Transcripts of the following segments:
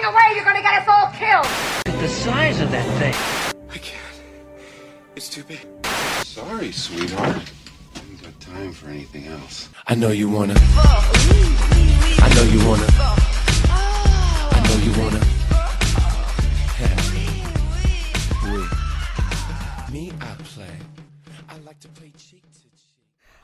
running away, you're gonna get us all killed! The size of that thing. I can't. It's too big. Sorry, sweetheart. I haven't got time for anything else. I know you wanna. I know you wanna. I know you wanna. Hey. We. Me, I play. I like to play cheek to cheek.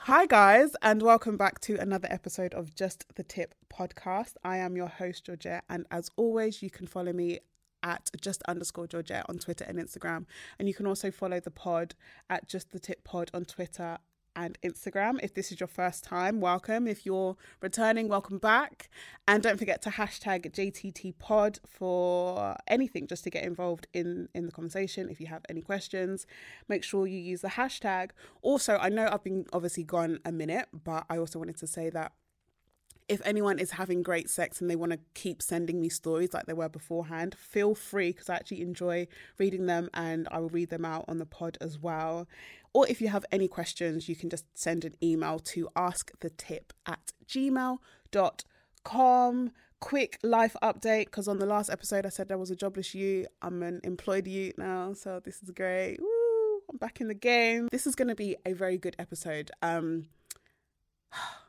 Hi, guys, and welcome back to another episode of Just the Tip podcast. I am your host, Georgette, and as always, you can follow me at just underscore Georgette on Twitter and Instagram. And you can also follow the pod at Just the Tip Pod on Twitter and Instagram. If this is your first time, welcome. If you're returning, welcome back. And don't forget to hashtag JTT Pod for anything just to get involved in, in the conversation. If you have any questions, make sure you use the hashtag. Also, I know I've been obviously gone a minute, but I also wanted to say that if anyone is having great sex and they want to keep sending me stories like they were beforehand, feel free because I actually enjoy reading them and I will read them out on the pod as well. Or if you have any questions, you can just send an email to askthetip at gmail.com. Quick life update because on the last episode I said I was a jobless you. I'm an employed you now, so this is great. Woo, I'm back in the game. This is going to be a very good episode. Um,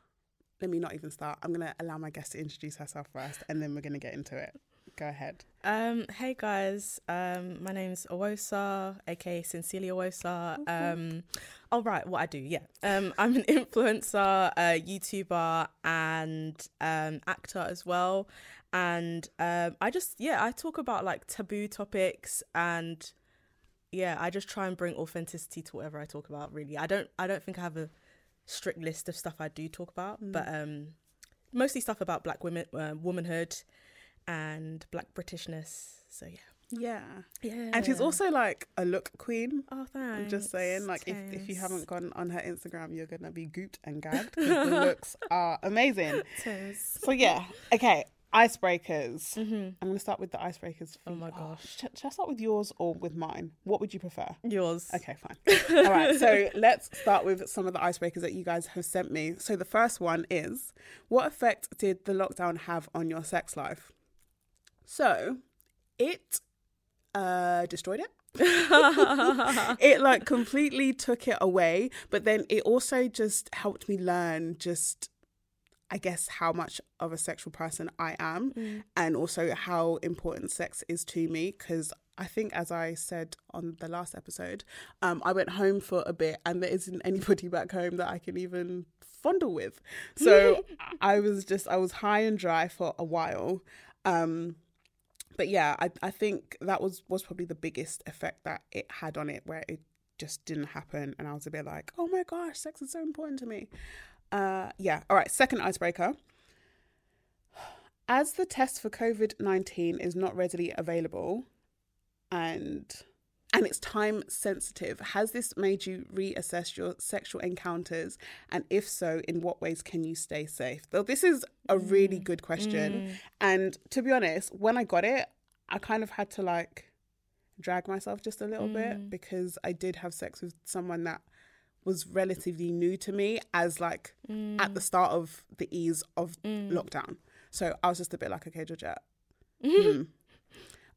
let me not even start. I'm going to allow my guest to introduce herself first and then we're going to get into it. Go ahead. Um, hey guys, um, my name's Owosa, aka Sincerely Owosa. Um, oh right, what I do, yeah. Um, I'm an influencer, a YouTuber, and um, actor as well. And um, I just, yeah, I talk about like taboo topics, and yeah, I just try and bring authenticity to whatever I talk about. Really, I don't, I don't think I have a strict list of stuff I do talk about, but um, mostly stuff about Black women, uh, womanhood, and Black Britishness. So yeah, Yeah. yeah. And she's also like a look queen. oh thanks. I'm just saying, like, if, if you haven't gone on her Instagram, you're gonna be gooped and gagged 'cause the looks are amazing. So yeah, okay, icebreakers. I'm gonna start with the icebreakers. For Oh my gosh. Sh- should I start with yours or with mine? What would you prefer? Yours. Okay, fine. All right, so let's start with some of the icebreakers that you guys have sent me. So the first one is, what effect did the lockdown have on your sex life? So, it uh, destroyed it. it like completely took it away, but then it also just helped me learn just I guess how much of a sexual person I am and also how important sex is to me because I think as I said on the last episode, um, I went home for a bit and there isn't anybody back home that I can even fondle with. So I was just I was high and dry for a while. Um but yeah, I, I think that was was probably the biggest effect that it had on it, where it just didn't happen, and I was a bit like, oh my gosh, sex is so important to me. Uh, yeah. All right. Second icebreaker. As the test for COVID nineteen is not readily available, and and it's time sensitive, has this made you reassess your sexual encounters? And if so, in what ways can you stay safe? Though this is a really mm, good question. Mm. And to be honest, when I got it, I kind of had to like drag myself just a little bit mm. because I did have sex with someone that was relatively new to me as like at the start of the ease of lockdown. So I was just a bit like, okay, Georgette. hmm.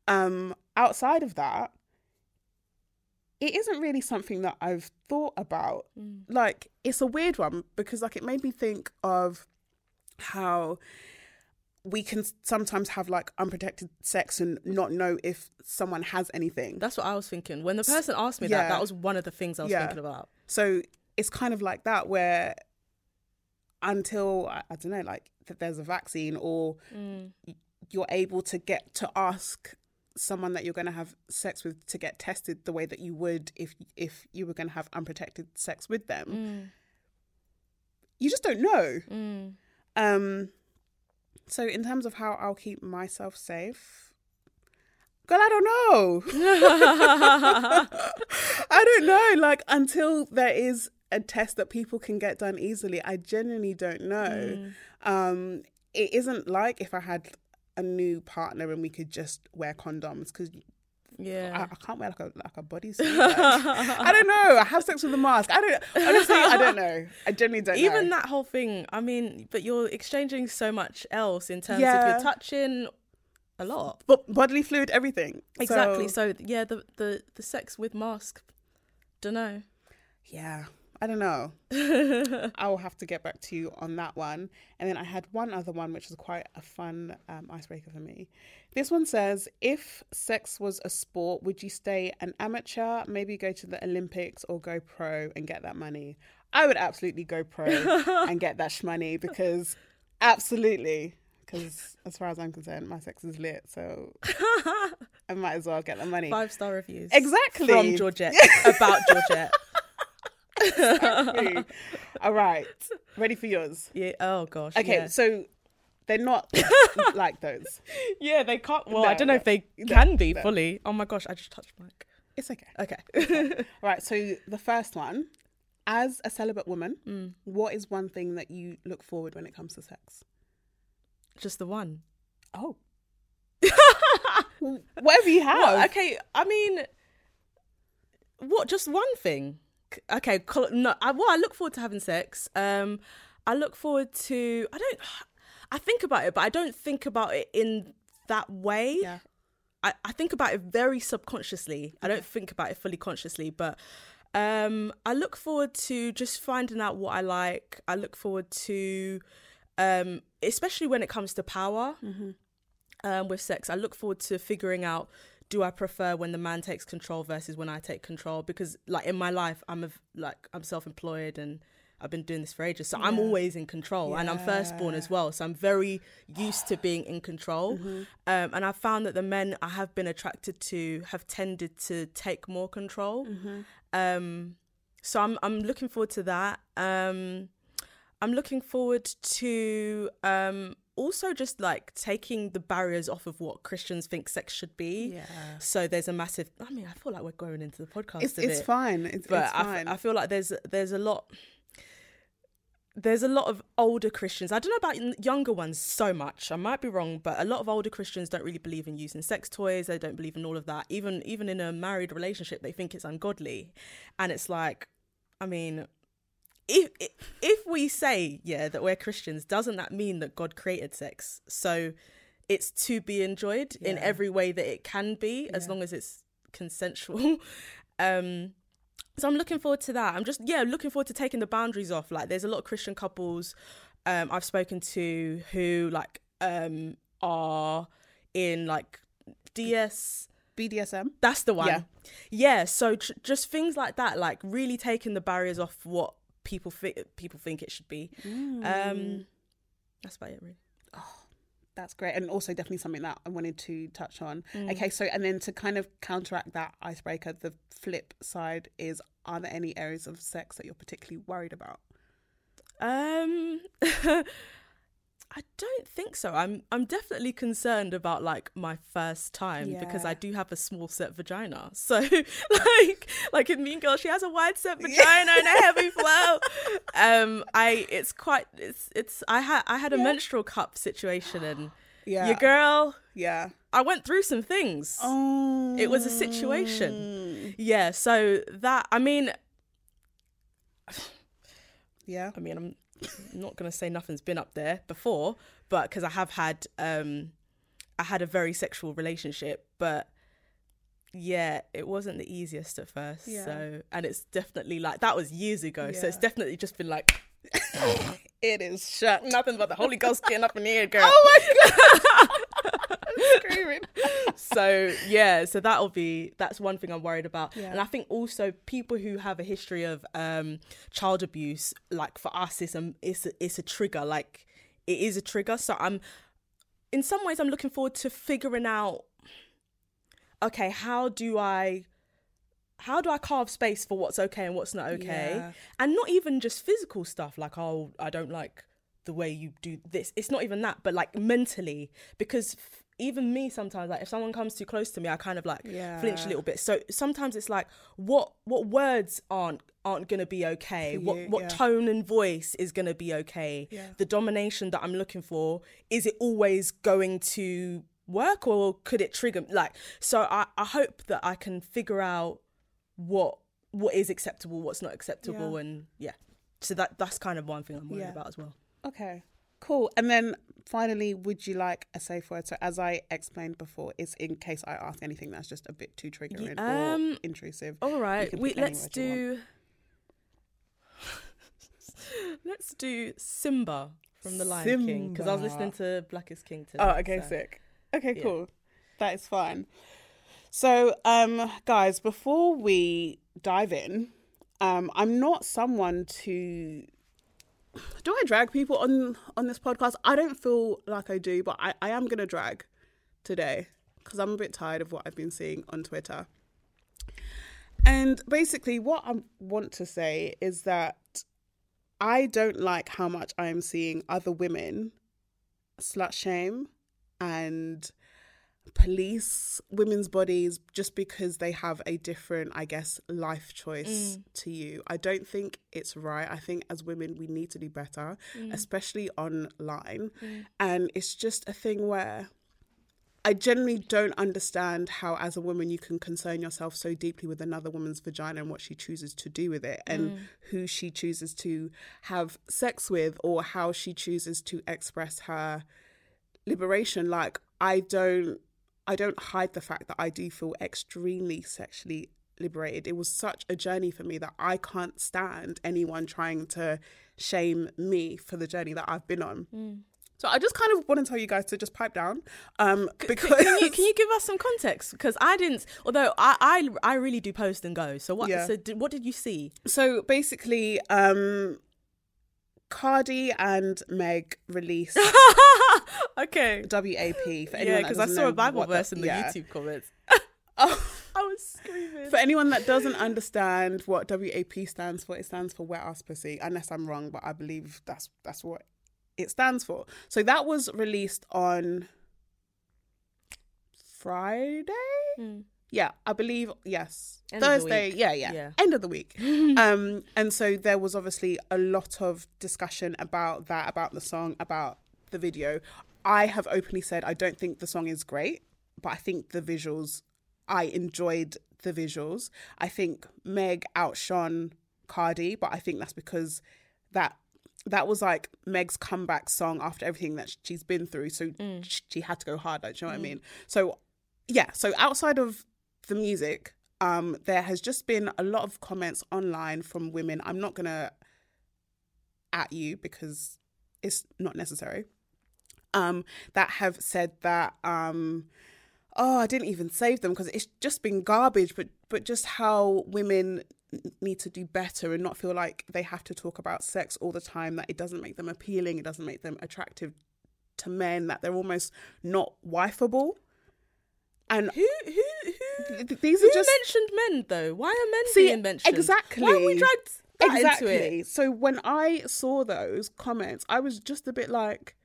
Um, outside of that, it isn't really something that I've thought about. Like, it's a weird one because, like, it made me think of how we can sometimes have like unprotected sex and not know if someone has anything. That's what I was thinking. When the person asked me Yeah. that, that was one of the things I was Yeah. thinking about. So it's kind of like that where until I, I don't know, like that there's a vaccine or mm. y- you're able to get to ask someone that you're going to have sex with to get tested the way that you would if if you were going to have unprotected sex with them. Mm. You just don't know. Mm. Um so in terms of how I'll keep myself safe, girl, I don't know. I don't know. Like until there is a test that people can get done easily, I genuinely don't know. Um, it isn't like if I had a new partner and we could just wear condoms because Yeah. I can't wear like a like a bodysuit. Like, I don't know. I have sex with a mask. I don't. Honestly, I don't know. I genuinely don't Even know. that whole thing, I mean, but you're exchanging so much else in terms of Yeah. you're touching a lot. But bodily fluid, everything. Exactly. So, So, yeah, the, the the sex with mask. Don't know. yeah, I don't know. I'll have to get back to you on that one. And then I had one other one, which is quite a fun um, icebreaker for me. This one says, if sex was a sport, would you stay an amateur, maybe go to the Olympics, or go pro and get that money? I would absolutely go pro and get that shmoney because absolutely. Because as far as I'm concerned, my sex is lit, so I might as well get the money. Five star reviews. Exactly. From Georgette about Georgette. Exactly. All right, ready for yours? Yeah. Oh gosh. Okay, yeah. so they're not like those. Yeah, they can't. Well, No, I don't know no, if they no, can be fully. Oh my gosh, I just touched mic. It's okay. Okay. All right, so the first one, as a celibate woman, Mm. what is one thing that you look forward when it comes to sex? Just the one. Oh. Whatever you have. What? Okay, I mean, what? Just one thing? Okay, col- no. I, well, I look forward to having sex. Um, I look forward to. I don't. I think about it, but I don't think about it in that way. Yeah. I, I think about it very subconsciously. I don't think about it fully consciously, but um, I look forward to just finding out what I like. I look forward to, um, especially when it comes to power um, with sex, I look forward to figuring out do I prefer when the man takes control versus when I take control? Because like in my life, I'm a, like I'm self-employed and I've been doing this for ages, so I'm always in control, and I'm firstborn as well, so I'm very used to being in control. Um, and I've found that the men I have been attracted to have tended to take more control. Um, so I'm I'm looking forward to that. Um, I'm looking forward to um, also just like taking the barriers off of what Christians think sex should be. Yeah. So there's a massive. I mean, I feel like we're going into the podcast. It's, it's fine. It's, but it's I fine. I feel like there's there's a lot. There's a lot of older Christians. I don't know about younger ones so much. I might be wrong, but a lot of older Christians don't really believe in using sex toys. They don't believe in all of that. Even even in a married relationship, they think it's ungodly, and it's like, I mean, if if- we say yeah that we're Christians, doesn't that mean that God created sex? So it's to be enjoyed in every way that it can be, as long as it's consensual. um, so I'm looking forward to that. I'm just yeah looking forward to taking the boundaries off. Like there's a lot of Christian couples um, I've spoken to who like um, are in like DS BDSM. that's the one. Yeah. Yeah. so tr- just things like that, like really taking the barriers off what people think people think it should be. Mm. Um, that's about it, really. Oh, That's great. And also definitely something that I wanted to touch on. Mm. Okay, so and then to kind of counteract that icebreaker, the flip side is are there any areas of sex that you're particularly worried about? Um, I don't think so. I'm I'm definitely concerned about like my first time because I do have a small set vagina. So like like in Mean Girl, she has a wide set vagina and a heavy flow. Um, I it's quite it's it's I had I had a menstrual cup situation and Yeah. your girl Yeah. I went through some things. Oh. It was a situation. Yeah, so that I mean Yeah. I mean, I'm not gonna say nothing's been up there before, but because I have had, um, I had a very sexual relationship, but yeah, it wasn't the easiest at first. Yeah. So, and it's definitely like that was years ago. So it's definitely just been like It is shut. nothing but the Holy Ghost getting up in here, girl. Oh my god. Screaming. So yeah so that'll be that's one thing i'm worried about Yeah. and i think also people who have a history of um child abuse like for us it's a it's a, it's a trigger like it is a trigger so i'm in some ways i'm looking forward to figuring out okay how do i how do I carve space for what's okay and what's not okay? Yeah. And not even just physical stuff like, oh, I don't like the way you do this. It's not even that, but like mentally, because even me sometimes, like if someone comes too close to me, I kind of like flinch a little bit. So sometimes it's like, what what words aren't aren't gonna be okay? For what what yeah. tone and voice is gonna be okay? Yeah. The domination that I'm looking for is it always going to work or could it trigger like so I, I hope that I can figure out what what is acceptable, what's not acceptable, Yeah. and yeah. So that that's kind of one thing I'm worried Yeah. about as well. Okay. Cool. And then finally, would you like a safe word? So as I explained before, it's in case I ask anything that's just a bit too triggering um, or intrusive. All right. can Wait, pick any let's do. let's do Simba from The Lion King because I was listening to Black is King today. Oh, okay, so- sick. Okay, yeah. cool. That is fine. So, um, guys, before we dive in, um, I'm not someone to. Do I drag people on on this podcast? I don't feel like I do, but I, I am gonna drag today because I'm a bit tired of what I've been seeing on Twitter. And basically, what I want to say is that I don't like how much I am seeing other women slut shame and police women's bodies just because they have a different, I guess, life choice mm. to you. I don't think it's right. I think as women, we need to do better, mm. especially online. Mm. And it's just a thing where I generally don't understand how, as a woman, you can concern yourself so deeply with another woman's vagina and what she chooses to do with it, and who she chooses to have sex with, or how she chooses to express her liberation. Like I don't, I don't hide the fact that I do feel extremely sexually liberated. It was such a journey for me that I can't stand anyone trying to shame me for the journey that I've been on. So I just kind of want to tell you guys to just pipe down, um, because Can you, can you give us some context? Because I didn't. Although I, I I really do post and go. So what? Yeah. So did, what did you see? so basically, um, Cardi and Meg released okay. WAP for anyone Yeah, because I saw a Bible what that- verse in the yeah. YouTube comments. Oh. I was screaming. For anyone that doesn't understand what WAP stands for, it stands for wet ass pussy. Unless I'm wrong, but I believe that's that's what it stands for. So that was released on Friday. Hmm. Yeah, I believe yes. End Thursday. Yeah, yeah, Yeah. End of the week. um, and so there was obviously a lot of discussion about that, about the song, about the video. I have openly said I don't think the song is great, but I think the visuals. I enjoyed the visuals. I think Meg outshone Cardi, but I think that's because that that was like Meg's comeback song after everything that she's been through. So sh- she had to go hard. Like, do you know what I mean? So yeah. So outside of the music, um, there has just been a lot of comments online from women. I'm not gonna at you because it's not necessary. Um, that have said that um, oh, I didn't even save them because it's just been garbage. But but just how women need to do better and not feel like they have to talk about sex all the time. That it doesn't make them appealing. It doesn't make them attractive to men. That they're almost not wifeable. And who who who? th- th- these Who are just mentioned men though? Why are men See, being mentioned? exactly. Why have we dragged that exactly. into it? So when I saw those comments, I was just a bit like,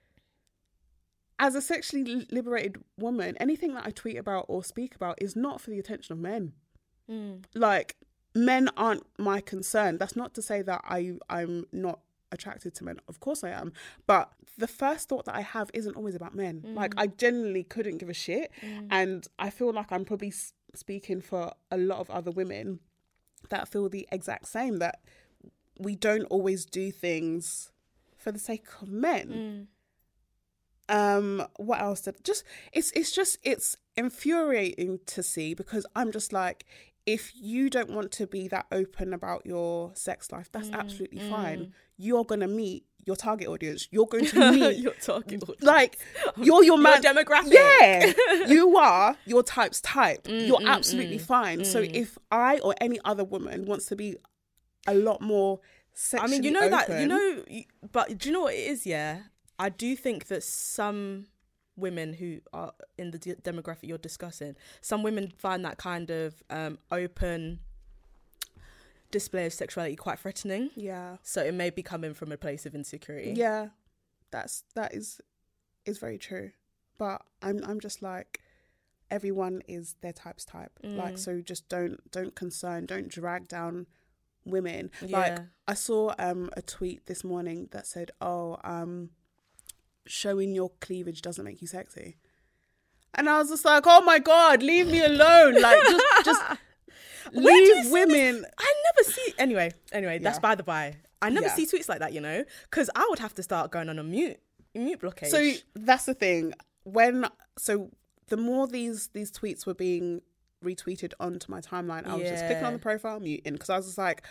as a sexually liberated woman, anything that I tweet about or speak about is not for the attention of men. Mm. Like men aren't my concern. That's not to say that I I'm not attracted to men. Of course I am. But the first thought that I have isn't always about men. Mm. Like I genuinely couldn't give a shit, mm. and I feel like I'm probably speaking for a lot of other women that feel the exact same that we don't always do things for the sake of men. Mm. Um, what else did just it's it's just it's infuriating to see because I'm just like if you don't want to be that open about your sex life, that's mm, absolutely mm. fine. You're gonna meet your target audience. You're going to meet Your target audience. like you're your man demographic. Yeah, you are your type's type. Mm, you're mm, absolutely fine. So if I or any other woman wants to be a lot more I mean, you know that you know, but do you know what it is? Yeah, I do think that some women who are in the de- demographic you're discussing, some women find that kind of um, open display of sexuality quite threatening. Yeah, So it may be coming from a place of insecurity. yeah, that's that is is very true. But I'm I'm just like everyone is their type's type. Mm. Like so, just don't don't concern, don't drag down women. Like I saw um a tweet this morning that said, "Oh, um, showing your cleavage doesn't make you sexy," and I was just like, "Oh my god, leave me alone!" Like just just Where do you leave women. this? I never see. Anyway, anyway, that's by the by. I never Yeah. see tweets like that, you know, because I would have to start going on a mute. mute blockage. So that's the thing. When so the more these these tweets were being retweeted onto my timeline, I was just clicking on the profile, muting because I was just like,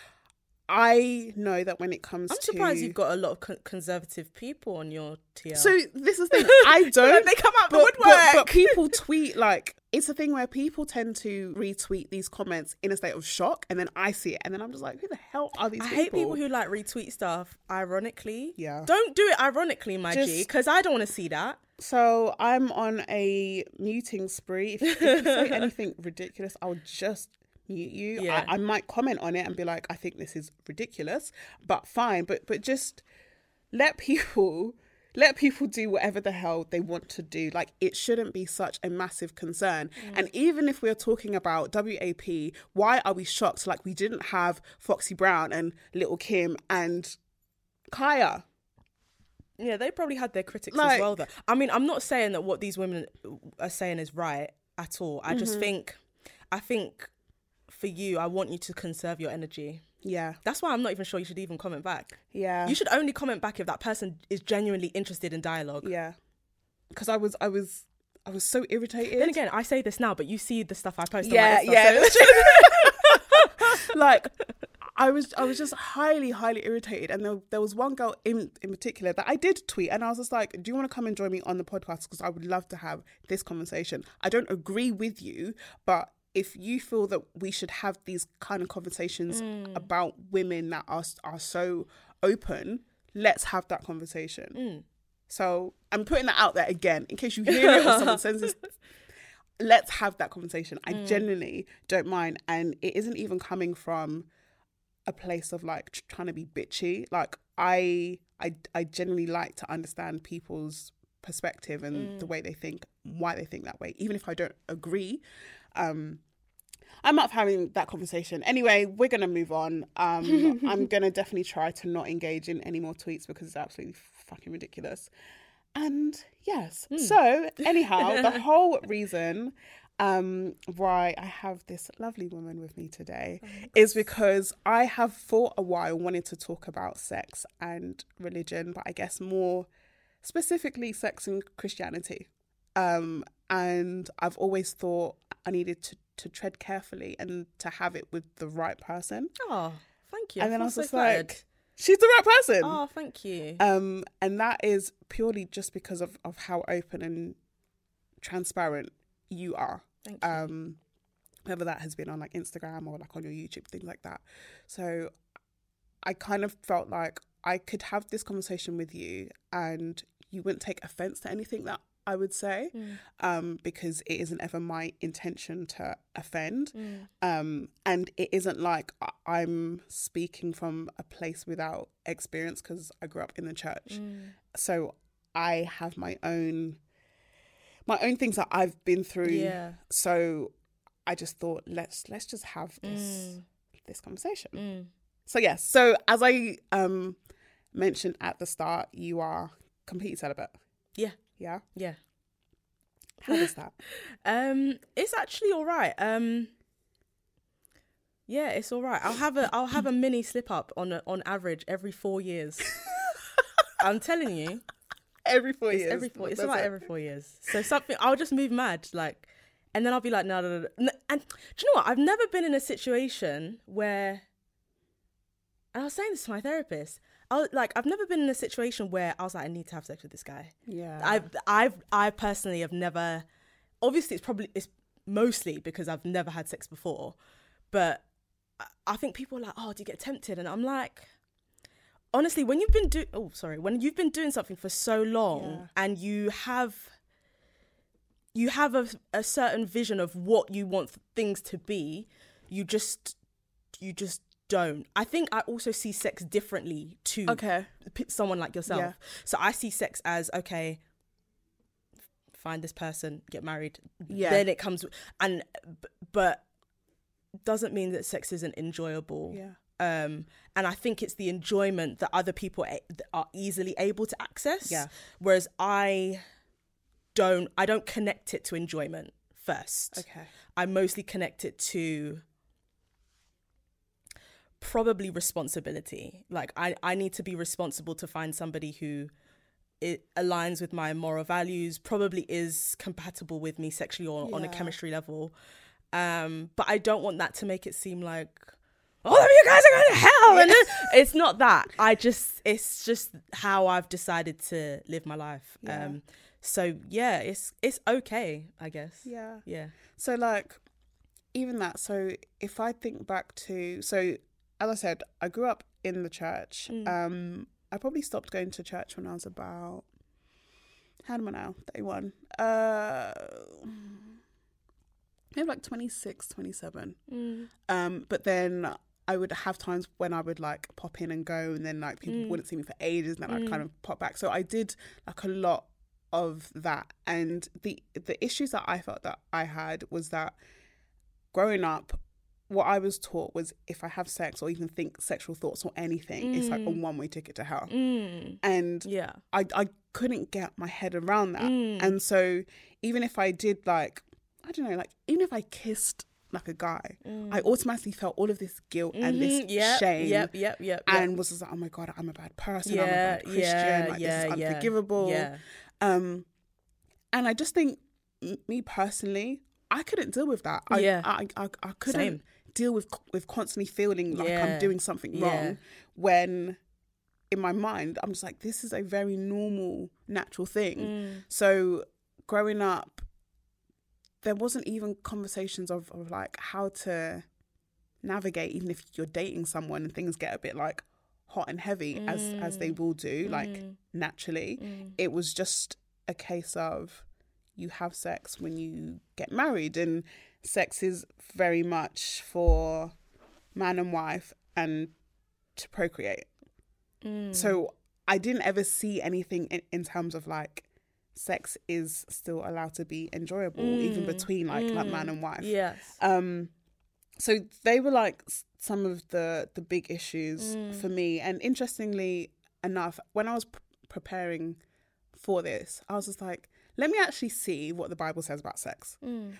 I know that when it comes I'm to surprised you've got a lot of con- conservative people on your TL. So this is the thing. I don't. They come out the but, but, woodwork. but people tweet like it's a thing where people tend to retweet these comments in a state of shock, and then I see it, and then I'm just like, who the hell are these I people? hate people who like retweet stuff ironically. Yeah. Don't do it ironically, my G, because I don't want to see that. So I'm on a muting spree. If, if you say anything ridiculous, I'll just mute you. Yeah. I, I might comment on it and be like, I think this is ridiculous, but fine. But but just let people let people do whatever the hell they want to do. Like it shouldn't be such a massive concern. And even if we're talking about WAP, why are we shocked? Like we didn't have Foxy Brown and Lil' Kim and Khia. Yeah, they probably had their critics Like- as well. Though I mean, I'm not saying that what these women are saying is right at all. I Mm-hmm. just think, I think for you, I want you to conserve your energy. Yeah. That's why I'm not even sure you should even comment back. Yeah. You should only comment back if that person is genuinely interested in dialogue. Yeah, because I was, I was, I was so irritated. Then again, I say this now, but you see the stuff I post yeah, on my Insta. yeah. so- like, I was, I was just highly, highly irritated, and there, there was one girl in in particular that I did tweet, and I was just like, "Do you want to come and join me on the podcast? Because I would love to have this conversation. I don't agree with you, but." If you feel that we should have these kind of conversations mm. about women that are are so open, let's have that conversation. Mm. So I'm putting that out there again in case you hear it or someone sends this. Let's have that conversation. I mm. genuinely don't mind, and it isn't even coming from a place of like tr- trying to be bitchy. Like I, I, I generally like to understand people's perspective and the way they think, why they think that way, even if I don't agree. Um, I'm up for having that conversation. Anyway, we're gonna move on. Um, I'm gonna definitely try to not engage in any more tweets because it's absolutely fucking ridiculous. And yes, so anyhow, the whole reason um, why I have this lovely woman with me today is because I have for a while wanted to talk about sex and religion, but I guess more specifically sex and Christianity. Um, and I've always thought I needed to, to tread carefully and to have it with the right person. Oh, thank you. and then I was so just flattered. like, she's the right person. oh, thank you. Um, and that is purely just because of, of how open and transparent you are. Thank you. Um, whether that has been on like Instagram or like on your YouTube, things like that. So I kind of felt like I could have this conversation with you and you wouldn't take offense to anything that I would say um, because it isn't ever my intention to offend. Um, and it isn't like I'm speaking from a place without experience because I grew up in the church. So I have my own my own things that I've been through. Yeah. So I just thought let's let's just have this this conversation. Mm. So yes, so as I um mentioned at the start, you are completely celibate. Yeah, Yeah. yeah. How is that? Um, it's actually all right. Um, yeah, it's all right. I'll have a I'll have a mini slip up on a, on average every four years. I'm telling you, every four it's years. every four. It's about it. every four years. So something I'll just move mad like, and then I'll be like, no, no, no, no. And do you know what? I've never been in a situation where. And I was saying this to my therapist. I like, I've never been in a situation where I was like, I need to have sex with this guy. Yeah. I've I've I personally have never obviously it's probably it's mostly because I've never had sex before. But I- I think people are like, Oh, do you get tempted? And I'm like honestly, when you've been doing oh sorry, when you've been doing something for so long Yeah. and you have you have a, a certain vision of what you want things to be, you just you just don't. I think I also see sex differently to Okay. someone like yourself. Yeah. So I see sex as okay. Find this person, get married. Yeah. Then it comes, and but doesn't mean that sex isn't enjoyable. Yeah. Um, and I think it's the enjoyment that other people a- are easily able to access. Yeah. Whereas I don't. I don't connect it to enjoyment first. Okay. I mostly connect it to probably responsibility. Like I, I need to be responsible to find somebody who it aligns with my moral values, probably is compatible with me sexually or on a chemistry level. Um, but I don't want that to make it seem like all of you guys are going to hell. And it's not that. I just it's just how I've decided to live my life. Yeah. Um, so yeah, it's it's okay, I guess. Yeah. Yeah. So like even that, so if I think back to so as I said, I grew up in the church. Um I probably stopped going to church when I was about how am I now? 31. Uh maybe like 26, 27. Um, but then I would have times when I would like pop in and go, and then like people wouldn't see me for ages, and then I'd kind of pop back. So I did like a lot of that, and the the issues that I felt that I had was that growing up, what I was taught was if I have sex or even think sexual thoughts or anything, it's like a one way ticket to hell, and Yeah. I I couldn't get my head around that. Mm. And so even if I did like I don't know, like even if I kissed like a guy, I automatically felt all of this guilt and this Mm. Mhm. Yep, shame. Yep, yep, yep. And was just like, oh my god, I'm a bad person. I'm a yeah, bad Christian. yeah, like yeah, this is unforgivable. Yeah. Um, and I just think m- me personally, I couldn't deal with that. I, Yeah. I, I, I couldn't Same. Deal with with constantly feeling like Yeah. I'm doing something Yeah. wrong when in my mind I'm just like this is a very normal natural thing. Mm. So growing up there wasn't even conversations of, of like how to navigate even if you're dating someone and things get a bit like hot and heavy as as they mm. will do like mm-hmm. naturally mm. it was just a case of you have sex when you get married and sex is very much for man and wife and to procreate. Mm. So i didn't ever see anything in, in terms of like sex is still allowed to be enjoyable even mm. between like like man mm. and wife. Yes. um so they were like some of the the big issues for me. And interestingly enough when i was p- preparing for this i was just like let me actually see what the bible says about sex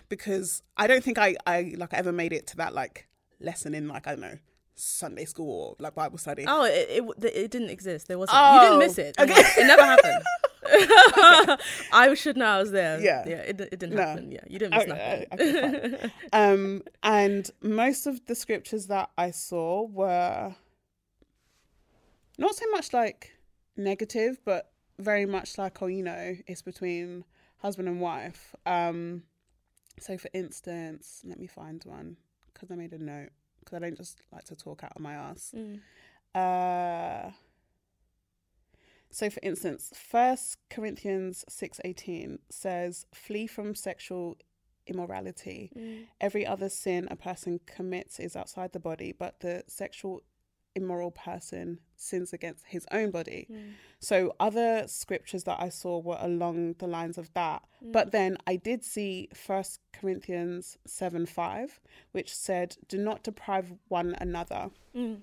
because i don't think i i like ever made it to that like lesson in like i don't know sunday school or like bible study Oh, it, it it didn't exist. There wasn't. Oh, you didn't miss it. okay. It never happened. I should know I was there. Yeah. Yeah. It, it didn't No. happen. Yeah. You didn't miss Okay, nothing. okay, um and most of the scriptures that i saw were not so much like negative but very much like oh you know it's between husband and wife. Um so for instance let me find one because i made a note because i don't just like to talk out of my ass. Uh so for instance first corinthians 6.18 says flee from sexual immorality. Every other sin a person commits is outside the body but the sexual immoral person sins against his own body. Hmm. So other scriptures that i saw were along the lines of that. Hmm. But then i did see first corinthians 7 5 which said do not deprive one another hmm.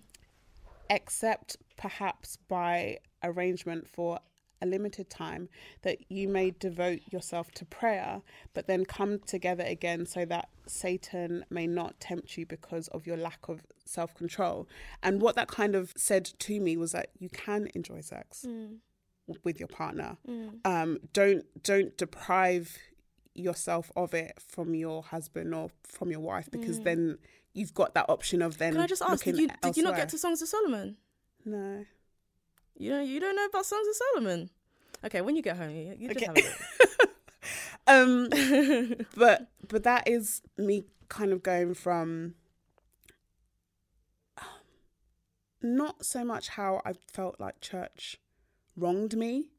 except perhaps by arrangement for a limited time that you may devote yourself to prayer, but then come together again so that Satan may not tempt you because of your lack of self control. And what that kind of said to me was that you can enjoy sex w- with your partner. Mm. Um, don't don't deprive yourself of it from your husband or from your wife because mm. then you've got that option of then Can I just ask? Did you did you not get to Songs of Solomon? no You don't you don't know about Songs of Solomon? Okay, when you get home, you, you just Okay. have a look. um but but that is me kind of going from not so much how I felt like church wronged me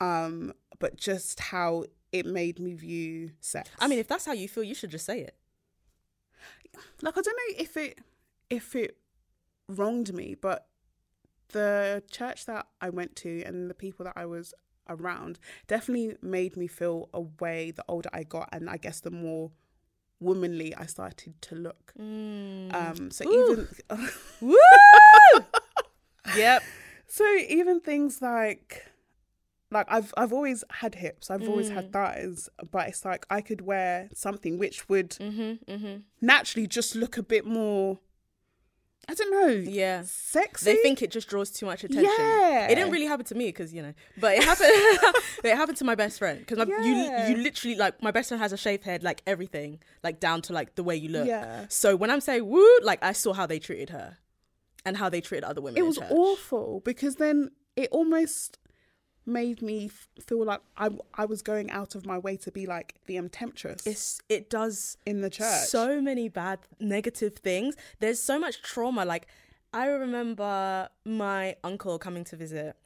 um but just how it made me view sex I mean, if that's how you feel, you should just say it. like I don't know if it if it wronged me, but the church that I went to and the people that I was around definitely made me feel a way the older I got and I guess the more womanly I started to look. Mm. Um so even Woo! yep. so even things like like I've I've always had hips, I've always had mm. thighs, but it's like I could wear something which would mm-hmm, mm-hmm. naturally just look a bit more I don't know. Yeah. Sexy. They think it just draws too much attention. Yeah. It didn't really happen to me because you know, but it happened. it happened to my best friend because Yeah. you you literally like my best friend has a shaved head, like everything, like down to like the way you look. Yeah. So when I'm saying woo, like I saw how they treated her, and how they treated other women. it was church. awful because then it almost made me feel like I I was going out of my way to be like the temptress It's it does in the church. so many bad negative things. There's so much trauma. Like I remember my uncle coming to visit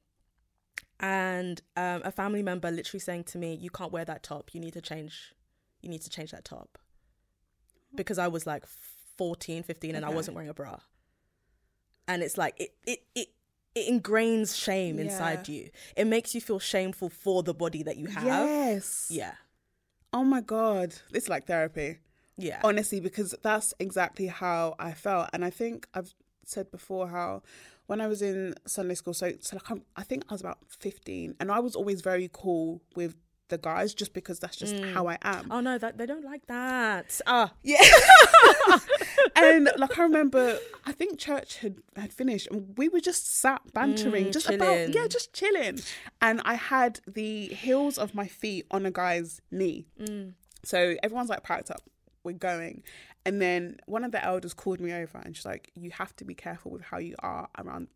and um, a family member literally saying to me, "You can't wear that top. You need to change. You need to change that top." Because I was like 14, 15 and I wasn't wearing a bra. And it's like it it it it ingrains shame inside you. It makes you feel shameful for the body that you have. yes. Yeah. Oh my god, it's like therapy. Yeah. honestly because that's exactly how I felt and I think I've said before how when I was in Sunday school so so like I'm, I think I was about 15 and I was always very cool with the guys just because that's just how I am. Oh no, that they don't like that. Ah, yeah. And like I remember I think church had had finished and we were just sat bantering Mm, just chilling. about yeah just chilling. And I had the heels of my feet on a guy's knee. Mm. so everyone's like packed up. We're going. And then one of the elders called me over and she's like you have to be careful with how you are around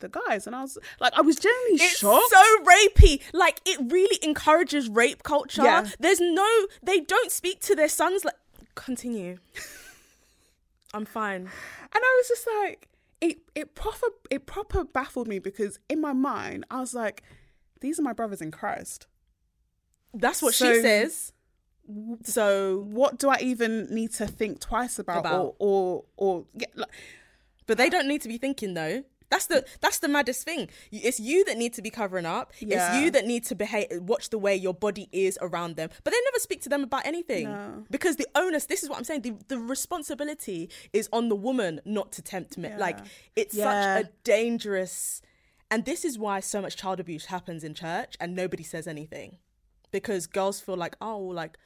the, guys and I was like I was genuinely it's shocked so rapey. Like it really encourages rape culture. Yeah. There's no, they don't speak to their sons like. Continue. I'm fine. And I was just like, it it proper it proper baffled me because in my mind I was like, these are my brothers in Christ. That's what So- she says. So, What do I even need to think twice about, About. or or or yeah, like, but they uh, don't need to be thinking though. That's the that's the maddest thing. It's you that need to be covering up. Yeah. It's you that need to behave, watch the way your body is around them. But they never speak to them about anything No. because the onus. This is what I'm saying. The the responsibility is on the woman not to tempt men. Like it's Yeah. such a dangerous. And this is why so much child abuse happens in church and nobody says anything because girls feel like oh like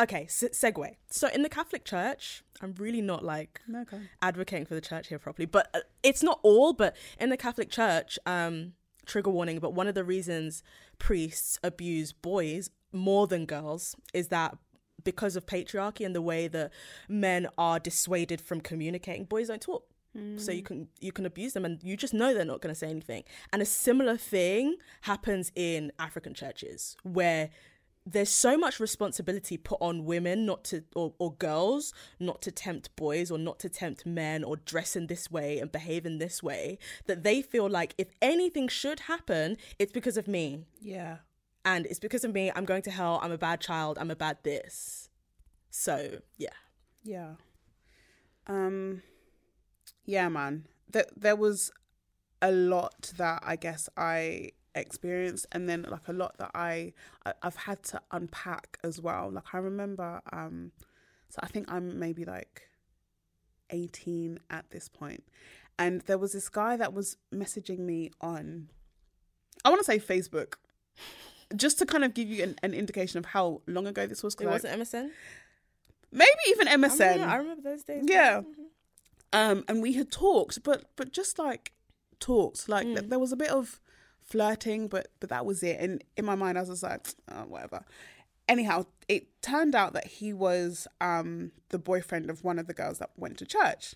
okay se- segue. So in the catholic church i'm really not like Okay. advocating for the church here properly but uh, it's not all but in the catholic church um trigger warning but one of the reasons priests abuse boys more than girls is that because of patriarchy and the way that men are dissuaded from communicating boys don't talk. So you can you can abuse them and you just know they're not going to say anything. And a similar thing happens in african churches where there's so much responsibility put on women not to or, or girls not to tempt boys or not to tempt men or dress in this way and behave in this way that they feel like if anything should happen it's because of me. Yeah, and it's because of me. I'm going to hell. I'm a bad child. I'm a bad this. So yeah. Yeah. Um, yeah, man. There there was a lot that I guess. I experienced, and then like a lot that I, I I've had to unpack as well. Like I remember, um, so I think I'm maybe like 18 at this point and there was this guy that was messaging me on i want to say facebook just to kind of give you an, an indication of how long ago this was it wasn't msn maybe even I remember, msn I remember those days. Yeah. Um and we had talked but but just like talked. Like th- there was a bit of flirting but but that was it. And in my mind i was just like oh, whatever. Anyhow it turned out that he was um the boyfriend of one of the girls that went to church.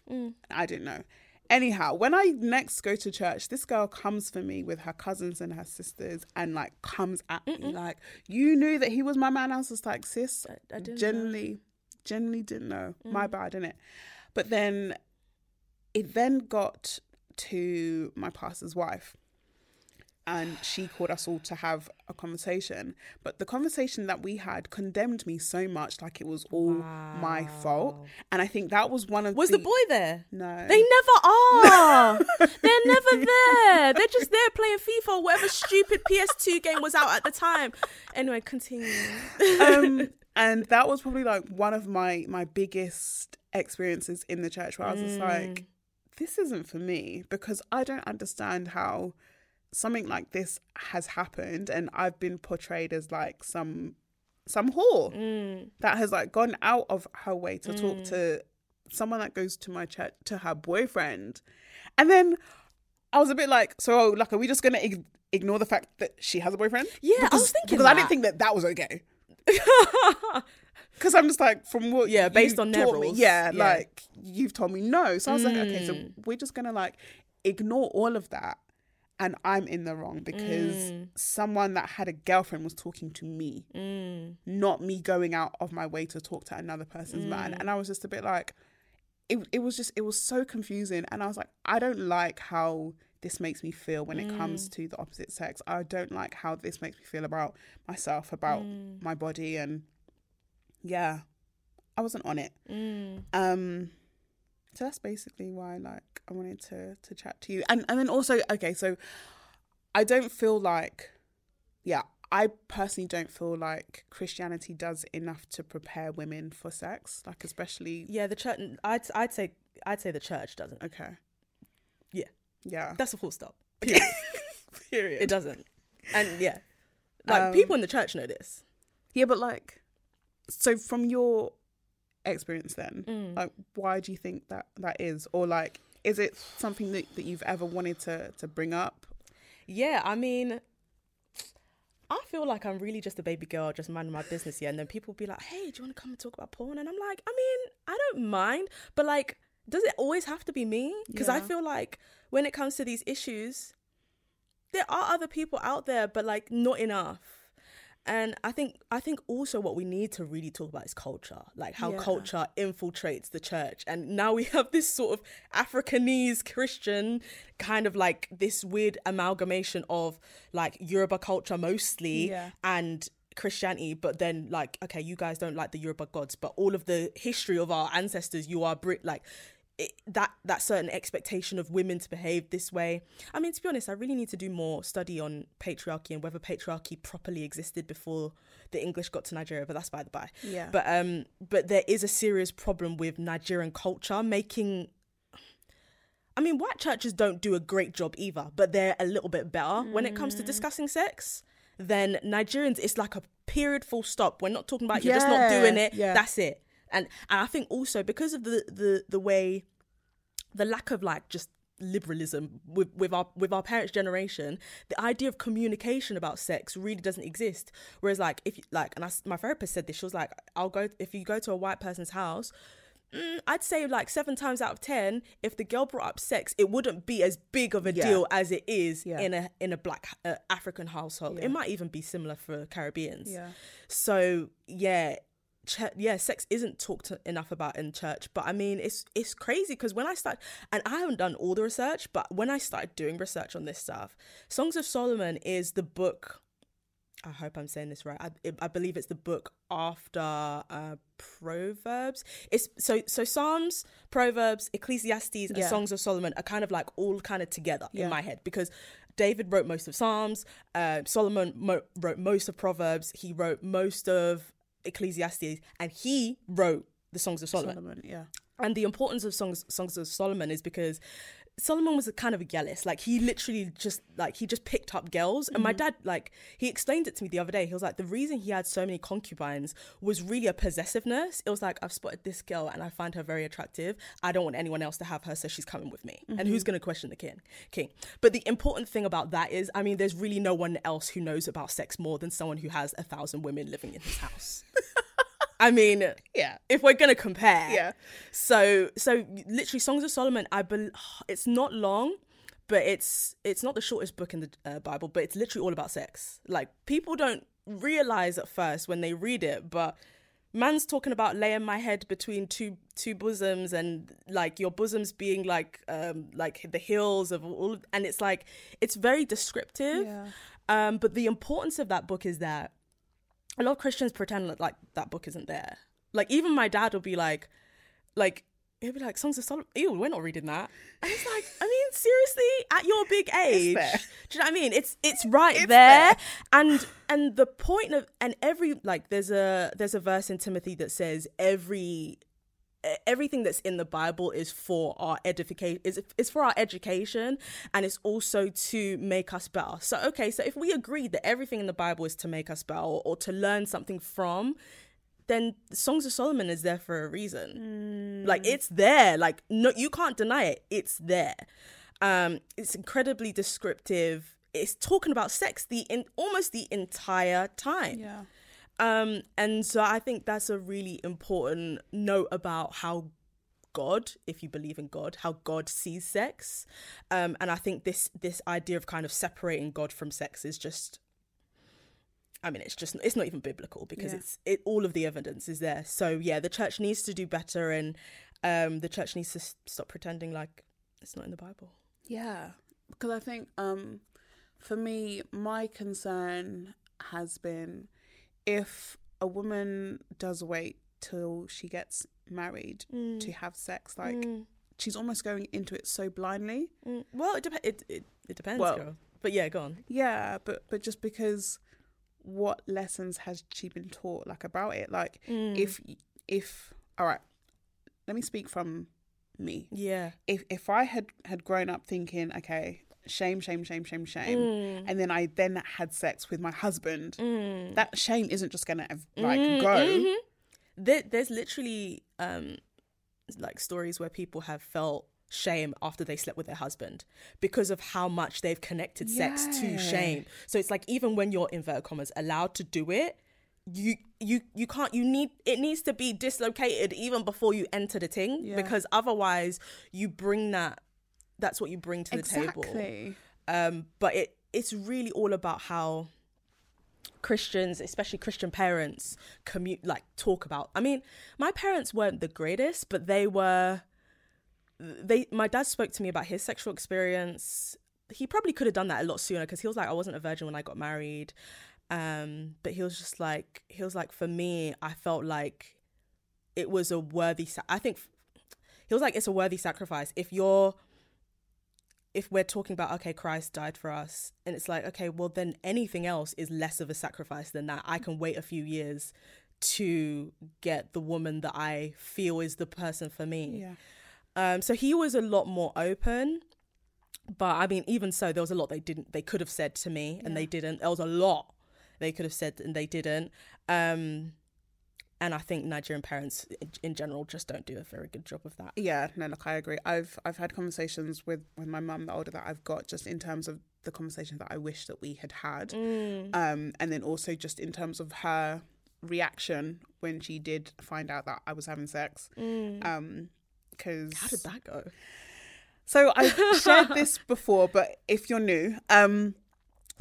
I didn't know. Anyhow when i next go to church this girl comes for me with her cousins and her sisters and like comes at me. Like you knew that he was my man. I was just like sis I didn't know. generally generally didn't know. My bad innit? But then it then got to my pastor's wife and she called us all to have a conversation but the conversation that we had condemned me so much like it was all my fault and i think that was one of was the boy there no They never are. They're never there. They're just there playing FIFA or whatever stupid PS2 game was out at the time. Anyway, continue. um, and that was probably like one of my my biggest experiences in the church where I was just like, this isn't for me because I don't understand how something like this has happened, and I've been portrayed as like some some whore that has like gone out of her way to talk to someone that goes to my church to her boyfriend, and then I was a bit like, so like, are we just gonna ig- ignore the fact that she has a boyfriend? Yeah, I was thinking because I didn't think that that was okay. Because I'm just like, from what Yeah, based on their taught me, rules. yeah, Yeah. like you've told me no. So I was like, okay, so Mm. we're just gonna like ignore all of that, and I'm in the wrong because Mm. someone that had a girlfriend was talking to me, Mm. not me going out of my way to talk to another person's man. Mm. And I was just a bit like, it, it was just, it was so confusing. And I was like, I don't like how this makes me feel when it comes Mm. to the opposite sex. I don't like how this makes me feel about myself, about Mm. my body. And yeah, I wasn't on it. Mm. Um, so that's basically why, like, I wanted to to chat to you, and and then also, okay, so I don't feel like, yeah, I personally don't feel like Christianity does enough to prepare women for sex, like especially. Yeah, the church. I'd I'd say I'd say the church doesn't. Okay. Yeah. Yeah. That's a full stop. Period. Period. it doesn't. And yeah, like Um, people in the church know this. Yeah, but like, so from your experience, then, Mm. like, why do you think that that is, or like, is it something that, that you've ever wanted to to bring up? Yeah, I mean, I feel like I'm really just a baby girl, just minding my business here, and then people be like, "Hey, do you want to come and talk about porn?" And I'm like, I mean, I don't mind, but like, does it always have to be me? Because I feel like when it comes to these issues, there are other people out there, but like not enough. And I think I think also what we need to really talk about is culture, like how Yeah. culture infiltrates the church. And now we have this sort of Africanese Christian kind of like this weird amalgamation of like Yoruba culture mostly Yeah. and Christianity, but then like okay, you guys don't like the Yoruba gods, but all of the history of our ancestors, you are Brit like it, that that certain expectation of women to behave this way. I mean, to be honest, I really need to do more study on patriarchy and whether patriarchy properly existed before the English got to Nigeria. But that's by the by. Yeah. But um, but there is a serious problem with Nigerian culture making. I mean, white churches don't do a great job either, but they're a little bit better when it comes to discussing sex. Then Nigerians, it's like a period full stop. We're not talking about you're just not doing it. yeah. That's it. And and I think also because of the the the way the lack of like just liberalism with, with our with our parents generation the idea of communication about sex really doesn't exist whereas like if you like and I, my therapist said this she was like i'll go if you go to a white person's house mm, i'd say like seven times out of ten if the girl brought up sex it wouldn't be as big of a Yeah. deal as it is Yeah. in a in a black uh, african household Yeah. it might even be similar for caribbeans so yeah, ch- yeah, sex isn't talked enough about in church. But I mean, it's it's crazy because when I start, and I haven't done all the research, but when I started doing research on this stuff, Songs of Solomon is the book. I hope I'm saying this right. I, I believe it's the book after uh, Proverbs. It's so so Psalms, Proverbs, Ecclesiastes, and Yeah. Songs of Solomon are kind of like all kind of together Yeah. in my head because David wrote most of Psalms. Uh, Solomon mo- wrote most of Proverbs. He wrote most of Ecclesiastes, and he wrote the Songs of Solomon. Solomon, yeah. And the importance of songs songs of Solomon is because Solomon was a kind of a jealous. Like he literally just like he just picked up girls. And my mm-hmm. dad like he explained it to me the other day. He was like the reason he had so many concubines was really a possessiveness. It was like I've spotted this girl and I find her very attractive. I don't want anyone else to have her, so she's coming with me. And who's mm-hmm. going to question the king? King. But the important thing about that is, I mean, there's really no one else who knows about sex more than someone who has a thousand women living in his house. I mean, Yeah. if we're gonna compare, Yeah. So, so literally, Songs of Solomon. I bel it's not long, but it's it's not the shortest book in the uh, Bible, but it's literally all about sex. Like people don't realize at first when they read it, but man's talking about laying my head between two two bosoms and like your bosoms being like um like the hills of all and it's like it's very descriptive Yeah. um but the importance of that book is that a lot of Christians pretend that, like that book isn't there. Like even my dad will be like, like he'll be like Songs of Solomon. Ew, we're not reading that. And it's like, I mean, seriously, at your big age, do you know what I mean? It's it's right It's there. there. And and the point of and every like there's a there's a verse in Timothy that says every everything that's in the Bible is for our edification is is for our education and it's also to make us better. So okay, so if we agree that everything in the Bible is to make us better or, or to learn something from, then Songs of Solomon is there for a reason. Like it's there. Like no, you can't deny it. It's there. Um, it's incredibly descriptive. It's talking about sex the in almost the entire time. Yeah. Um, and so I think that's a really important note about how God, if you believe in God, how God sees sex. Um, and I think this this idea of kind of separating God from sex is just I mean, it's just it's not even biblical because Yeah. it's it all of the evidence is there. So yeah, the church needs to do better, and um, the church needs to s- stop pretending like it's not in the Bible. Yeah, because I think um, for me, my concern has been if a woman does wait till she gets married to mm. have sex, like mm. she's almost going into it so blindly. Mm, Well, it, dep- it it it depends, Well- girl. But yeah, go on. Yeah, but but just because what lessons has she been taught like about it? Like mm. if if all right, let me speak from me. Yeah. if if I had had grown up thinking, okay, shame, shame, shame, shame, shame, Mm. and then I then had sex with my husband, that shame isn't just gonna like Mm, go. mhm. There, there's literally um like stories where people have felt shame after they slept with their husband because of how much they've connected sex to shame. So it's like even when you're inverted commas allowed to do it, you you you can't you need it needs to be dislocated even before you enter the thing Yeah. because otherwise you bring that that's what you bring to the table Exactly. um, but it it's really all about how Christians, especially Christian parents, commute like talk about. I mean, my parents weren't the greatest, but they were. They my dad spoke to me about his sexual experience. He probably could have done that a lot sooner because he was like, I wasn't a virgin when I got married. Um, but he was just like, he was like, for me, I felt like it was a worthy. Sa- I think he was like, it's a worthy sacrifice if you're if we're talking about okay christ died for us and it's like okay well then anything else is less of a sacrifice than that. I can wait a few years to get the woman that i feel is the person for me. Yeah. um so he was a lot more open but i mean even so there was a lot they didn't they could have said to me and they didn't. There was a lot they could have said and they didn't. Um and i think nigerian parents in- general just don't do a very good job of that Yeah, no, look, I agree. I've I've had conversations with with my mum, the older that I've got, just in terms of the conversation that I wish that we had had, Mm. um, and then also just in terms of her reaction when she did find out that I was having sex, um, because Mm. how did that go So I've shared this before, but if you're new, um,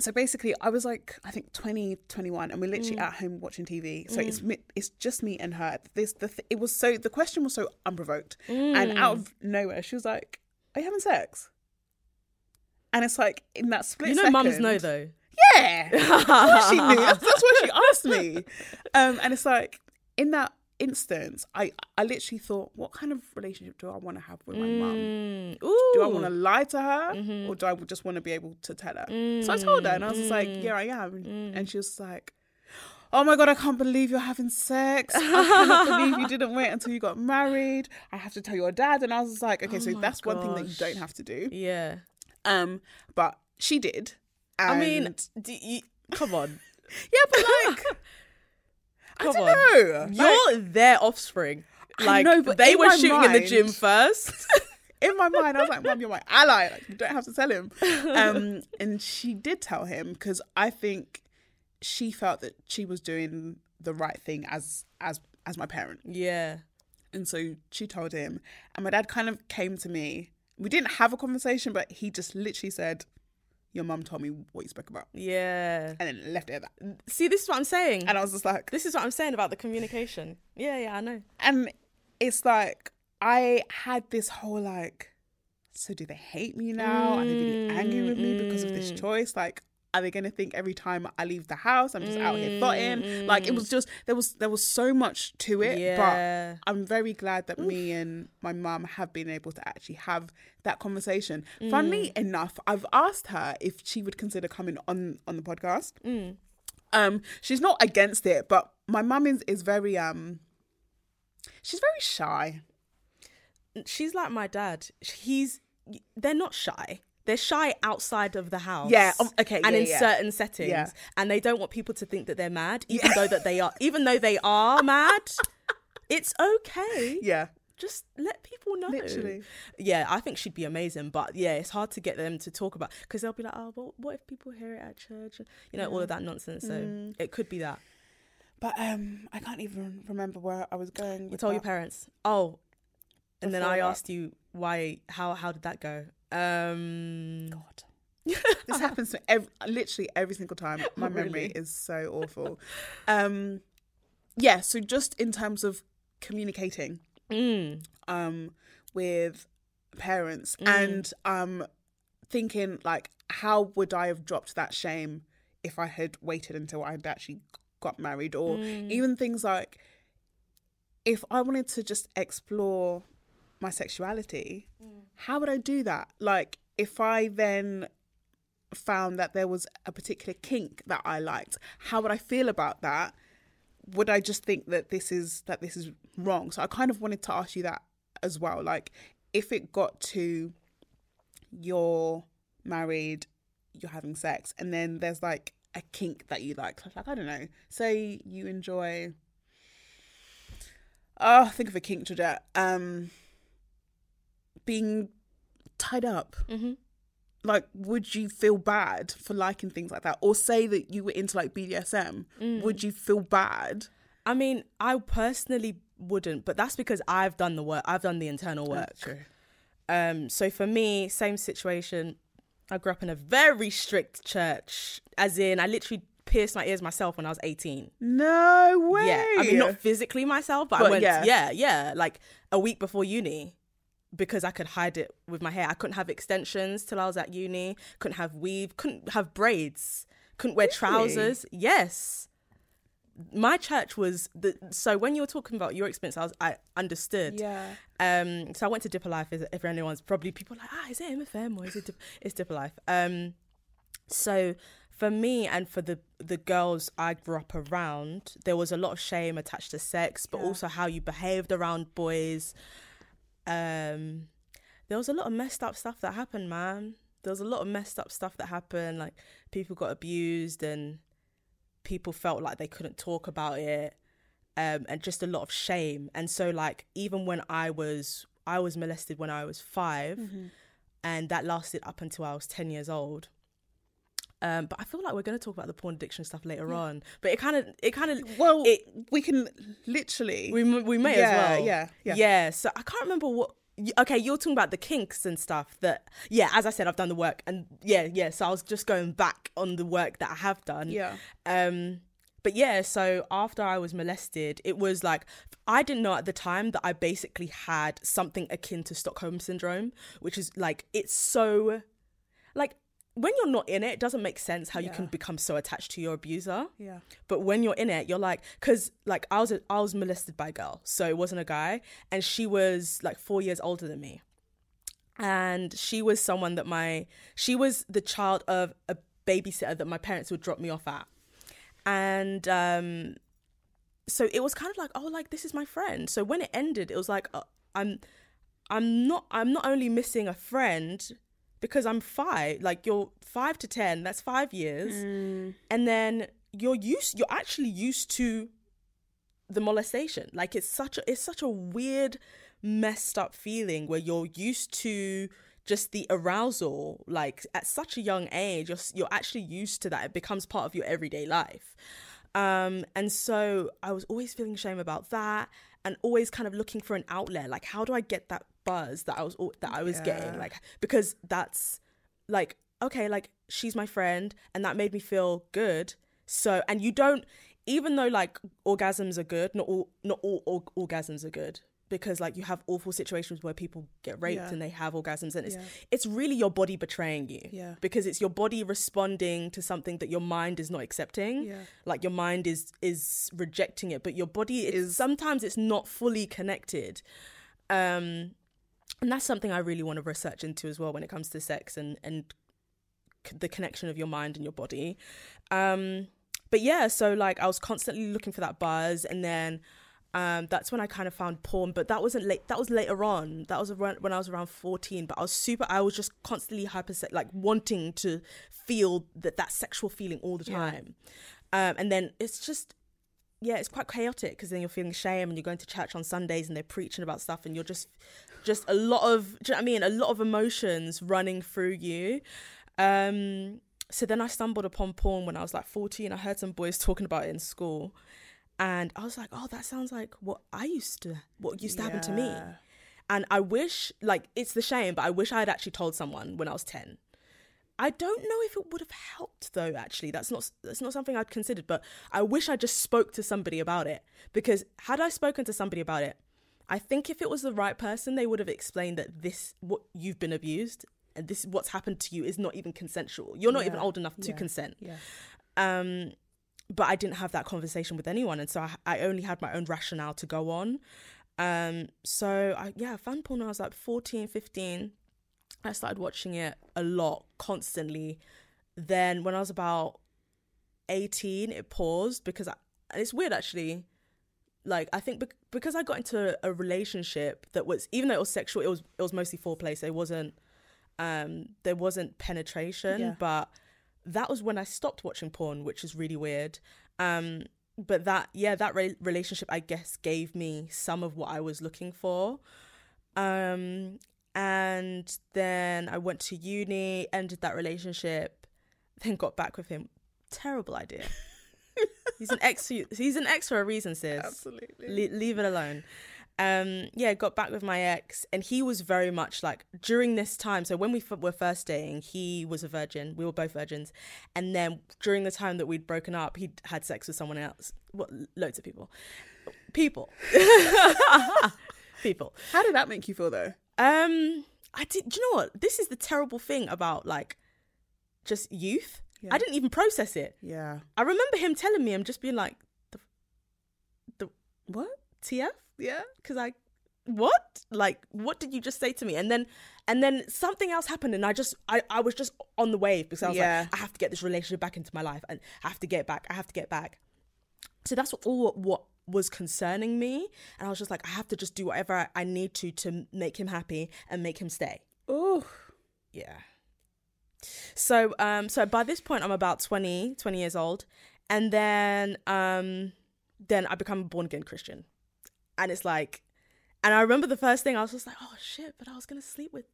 so basically I was like, I think 20, 21, and we're literally Mm. at home watching TV. So it's it's just me and her. This the th- it was so the question was so unprovoked, and out Mm. of nowhere she was like, "Are you having sex?" And it's like in that split. you know mums second- know though yeah. She knew. That's, that's what she asked me. Um, and it's like in that instance, I I literally thought, what kind of relationship do I want to have with my mum? Mm. Do I want to lie to her, Mm-hmm. or do I just want to be able to tell her? So I told her, and I was just like, Mm. yeah, I am. And she was like. Oh my god, I can't believe you're having sex. I cannot believe you didn't wait until you got married. I have to tell your dad. And I was just like, okay, so Oh my that's one thing that you don't have to do. Yeah. Um, but she did. I mean, do you, come on. yeah, but like, I Come don't on. know. You're their offspring. I Like know, but they were shooting in the gym first. in my mind, I was like, "Mom, you're my ally. Like, you don't have to tell him." Um, and she did tell him because I think she felt that she was doing the right thing as as as my parent, yeah. and so she told him. And my dad kind of came to me. We didn't have a conversation, but he just literally said, "Your mum told me what you spoke about," Yeah. and then left it at that. See, this is what I'm saying. And I was just like, this is what I'm saying about the communication. Yeah, yeah, I know. and it's like I had this whole like, so do they hate me now? Are they really angry with me because of Mm. this choice? Like, are they gonna think every time I leave the house I'm just out here thotting? Like it was just there was there was so much to it, Mm. Yeah. but I'm very glad that me and my mum have been able to actually have that conversation. Funnily Mm. enough, I've asked her if she would consider coming on on the podcast. Mm. Um, she's not against it, but my mum is is very um, she's very shy. She's like my dad. He's they're not shy. They're shy outside of the house. Yeah, um, okay, And yeah, in yeah. certain settings. Yeah. And they don't want people to think that they're mad, even though that they are even though they are mad. It's okay. Yeah, just let people know. Literally. Yeah, I think she'd be amazing, but yeah, it's hard to get them to talk about because they'll be like, oh, but what if people hear it at church? You know, all of that nonsense. So Mm. it could be that. But um, I can't even remember where I was going. You told your parents. Oh, and then I that. asked you why. How how did that go? Um, God. this happens to every, literally every single time. My memory Really? is so awful. Um, yeah. So just in terms of communicating mm, um, with parents Mm. and um, thinking like, how would I have dropped that shame if I had waited until I had actually got married, or Mm. even things like if I wanted to just explore my sexuality, Mm. how would I do that? Like, if I then found that there was a particular kink that I liked, how would I feel about that? Would I just think that this is that this is wrong? So I kind of wanted to ask you that as well. Like, if it got to you're married, you're having sex, and then there's like a kink that you like, like I don't know, say you enjoy. Oh, think of a kink, Georgette. Um, being tied up. hmm Like, would you feel bad for liking things like that, or say that you were into like BDSM? Would you feel bad? I mean, I personally wouldn't, but that's because I've done the work. I've done the internal work. True. Um, so for me, same situation. I grew up in a very strict church, as in I literally pierced my ears myself when I was 18. No way. Yeah, I mean not physically myself, but, I went yeah. yeah. yeah, like a week before uni because I could hide it with my hair. I couldn't have extensions till I was at uni. Couldn't have weave. Couldn't have braids. Couldn't wear trousers. Yes. My church was the so when you were talking about your experience, I was I understood. Yeah. Um, so I went to Deeper Life. If if anyone's probably people are like, ah, is it MFM or is it? Dip- it's Deeper Life. Um, so for me and for the the girls I grew up around, there was a lot of shame attached to sex, but Yeah. also how you behaved around boys. Um, there was a lot of messed up stuff that happened, man. There was a lot of messed up stuff that happened. Like people got abused and people felt like they couldn't talk about it. Um, and just a lot of shame. And so like even when I was I was molested when I was 5 Mm-hmm. and that lasted up until I was ten years old. Um, but I feel like we're going to talk about the porn addiction stuff later on. But it kind of, it kind of, Well, it, we can literally. we we may Yeah, as well. yeah, yeah. yeah. So I can't remember what. Okay, you're talking about the kinks and stuff. That yeah, as I said, I've done the work, and yeah, yeah. So I was just going back on the work that I have done. Yeah. Um, but yeah, so after I was molested, it was like I didn't know at the time that I basically had something akin to Stockholm syndrome, which is like it's so like when you're not in it, it doesn't make sense how you can become so attached to your abuser. Yeah. But when you're in it, you're like, because like I was I was molested by a girl, so it wasn't a guy, and she was like four years older than me, and she was someone that my she was the child of a babysitter that my parents would drop me off at, and um, so it was kind of like, oh, like this is my friend. So when it ended, it was like, uh, I'm, I'm not, I'm not only missing a friend because I'm five, like you're five to ten, that's five years, and then you're used, you're actually used to the molestation. Like it's such a, it's such a weird, messed up feeling where you're used to just the arousal like at such a young age you're, you're actually used to that. It becomes part of your everyday life. Um and so i was always feeling shame about that and always kind of looking for an outlet like how do i get that buzz that i was that i was getting? Like because that's like okay like she's my friend and that made me feel good. So and you don't even though like orgasms are good not all not all, all orgasms are good because like you have awful situations where people get raped Yeah. and they have orgasms and it's Yeah. it's really your body betraying you Yeah. because it's your body responding to something that your mind is not accepting Yeah. like your mind is is rejecting it but your body is sometimes it's not fully connected um and that's something i really want to research into as well when it comes to sex and and c- the connection of your mind and your body um but yeah so like i was constantly looking for that buzz and then um that's when i kind of found porn but that wasn't late that was later on that was around when i was around 14 but i was super i was just constantly hyper like wanting to feel that that sexual feeling all the time um and then it's just yeah, it's quite chaotic because then you're feeling shame and you're going to church on Sundays and they're preaching about stuff and you're just, just a lot of, do you know what I mean? A lot of emotions running through you. Um, so then I stumbled upon porn when I was like 14. I heard some boys talking about it in school. And I was like, oh, that sounds like what I used to, what used to happen to me. And I wish, like, it's the shame, but I wish I had actually told someone when I was 10. I don't know if it would have helped though, actually. That's not that's not something I'd considered, but I wish I just spoke to somebody about it. Because had I spoken to somebody about it, I think if it was the right person, they would have explained that this what you've been abused and this what's happened to you is not even consensual. You're not even old enough to Yeah. consent. Yeah. Um, but I didn't have that conversation with anyone, and so I, I only had my own rationale to go on. Um, so I yeah, I found porn when I was like 14, 15. I started watching it a lot, constantly. Then when I was about 18, it paused because I, and it's weird actually. Like I think bec- because I got into a relationship that was even though it was sexual, it was it was mostly foreplay, so it wasn't um there wasn't penetration, Yeah. but that was when I stopped watching porn, which is really weird. Um but that yeah, that re- relationship I guess gave me some of what I was looking for. Um and then I went to uni, ended that relationship, then got back with him. Terrible idea. he's an ex. He's an ex for a reason, sis. Absolutely. Le- leave it alone. Um, yeah, got back with my ex, and he was very much like during this time. So when we f- were first dating, he was a virgin. We were both virgins, and then during the time that we'd broken up, he'd had sex with someone else. What? Loads of people. People. people. How did that make you feel though? Um, I did. Do you know what? This is the terrible thing about like just youth. Yeah. I didn't even process it. Yeah. I remember him telling me, I'm just being like, the, the What? TF? Yeah. Because I, what? Like, what did you just say to me? And then, and then something else happened, and I just, I, I was just on the wave because I was Yeah. like, I have to get this relationship back into my life, and I have to get back. I have to get back. So that's what, all what was concerning me, and I was just like, I have to just do whatever I, I need to to make him happy and make him stay. Oh. Yeah. So um so by this point I'm about 20 20 years old and then um then I become a born again Christian. And it's like and I remember the first thing I was just like oh shit but I was going to sleep with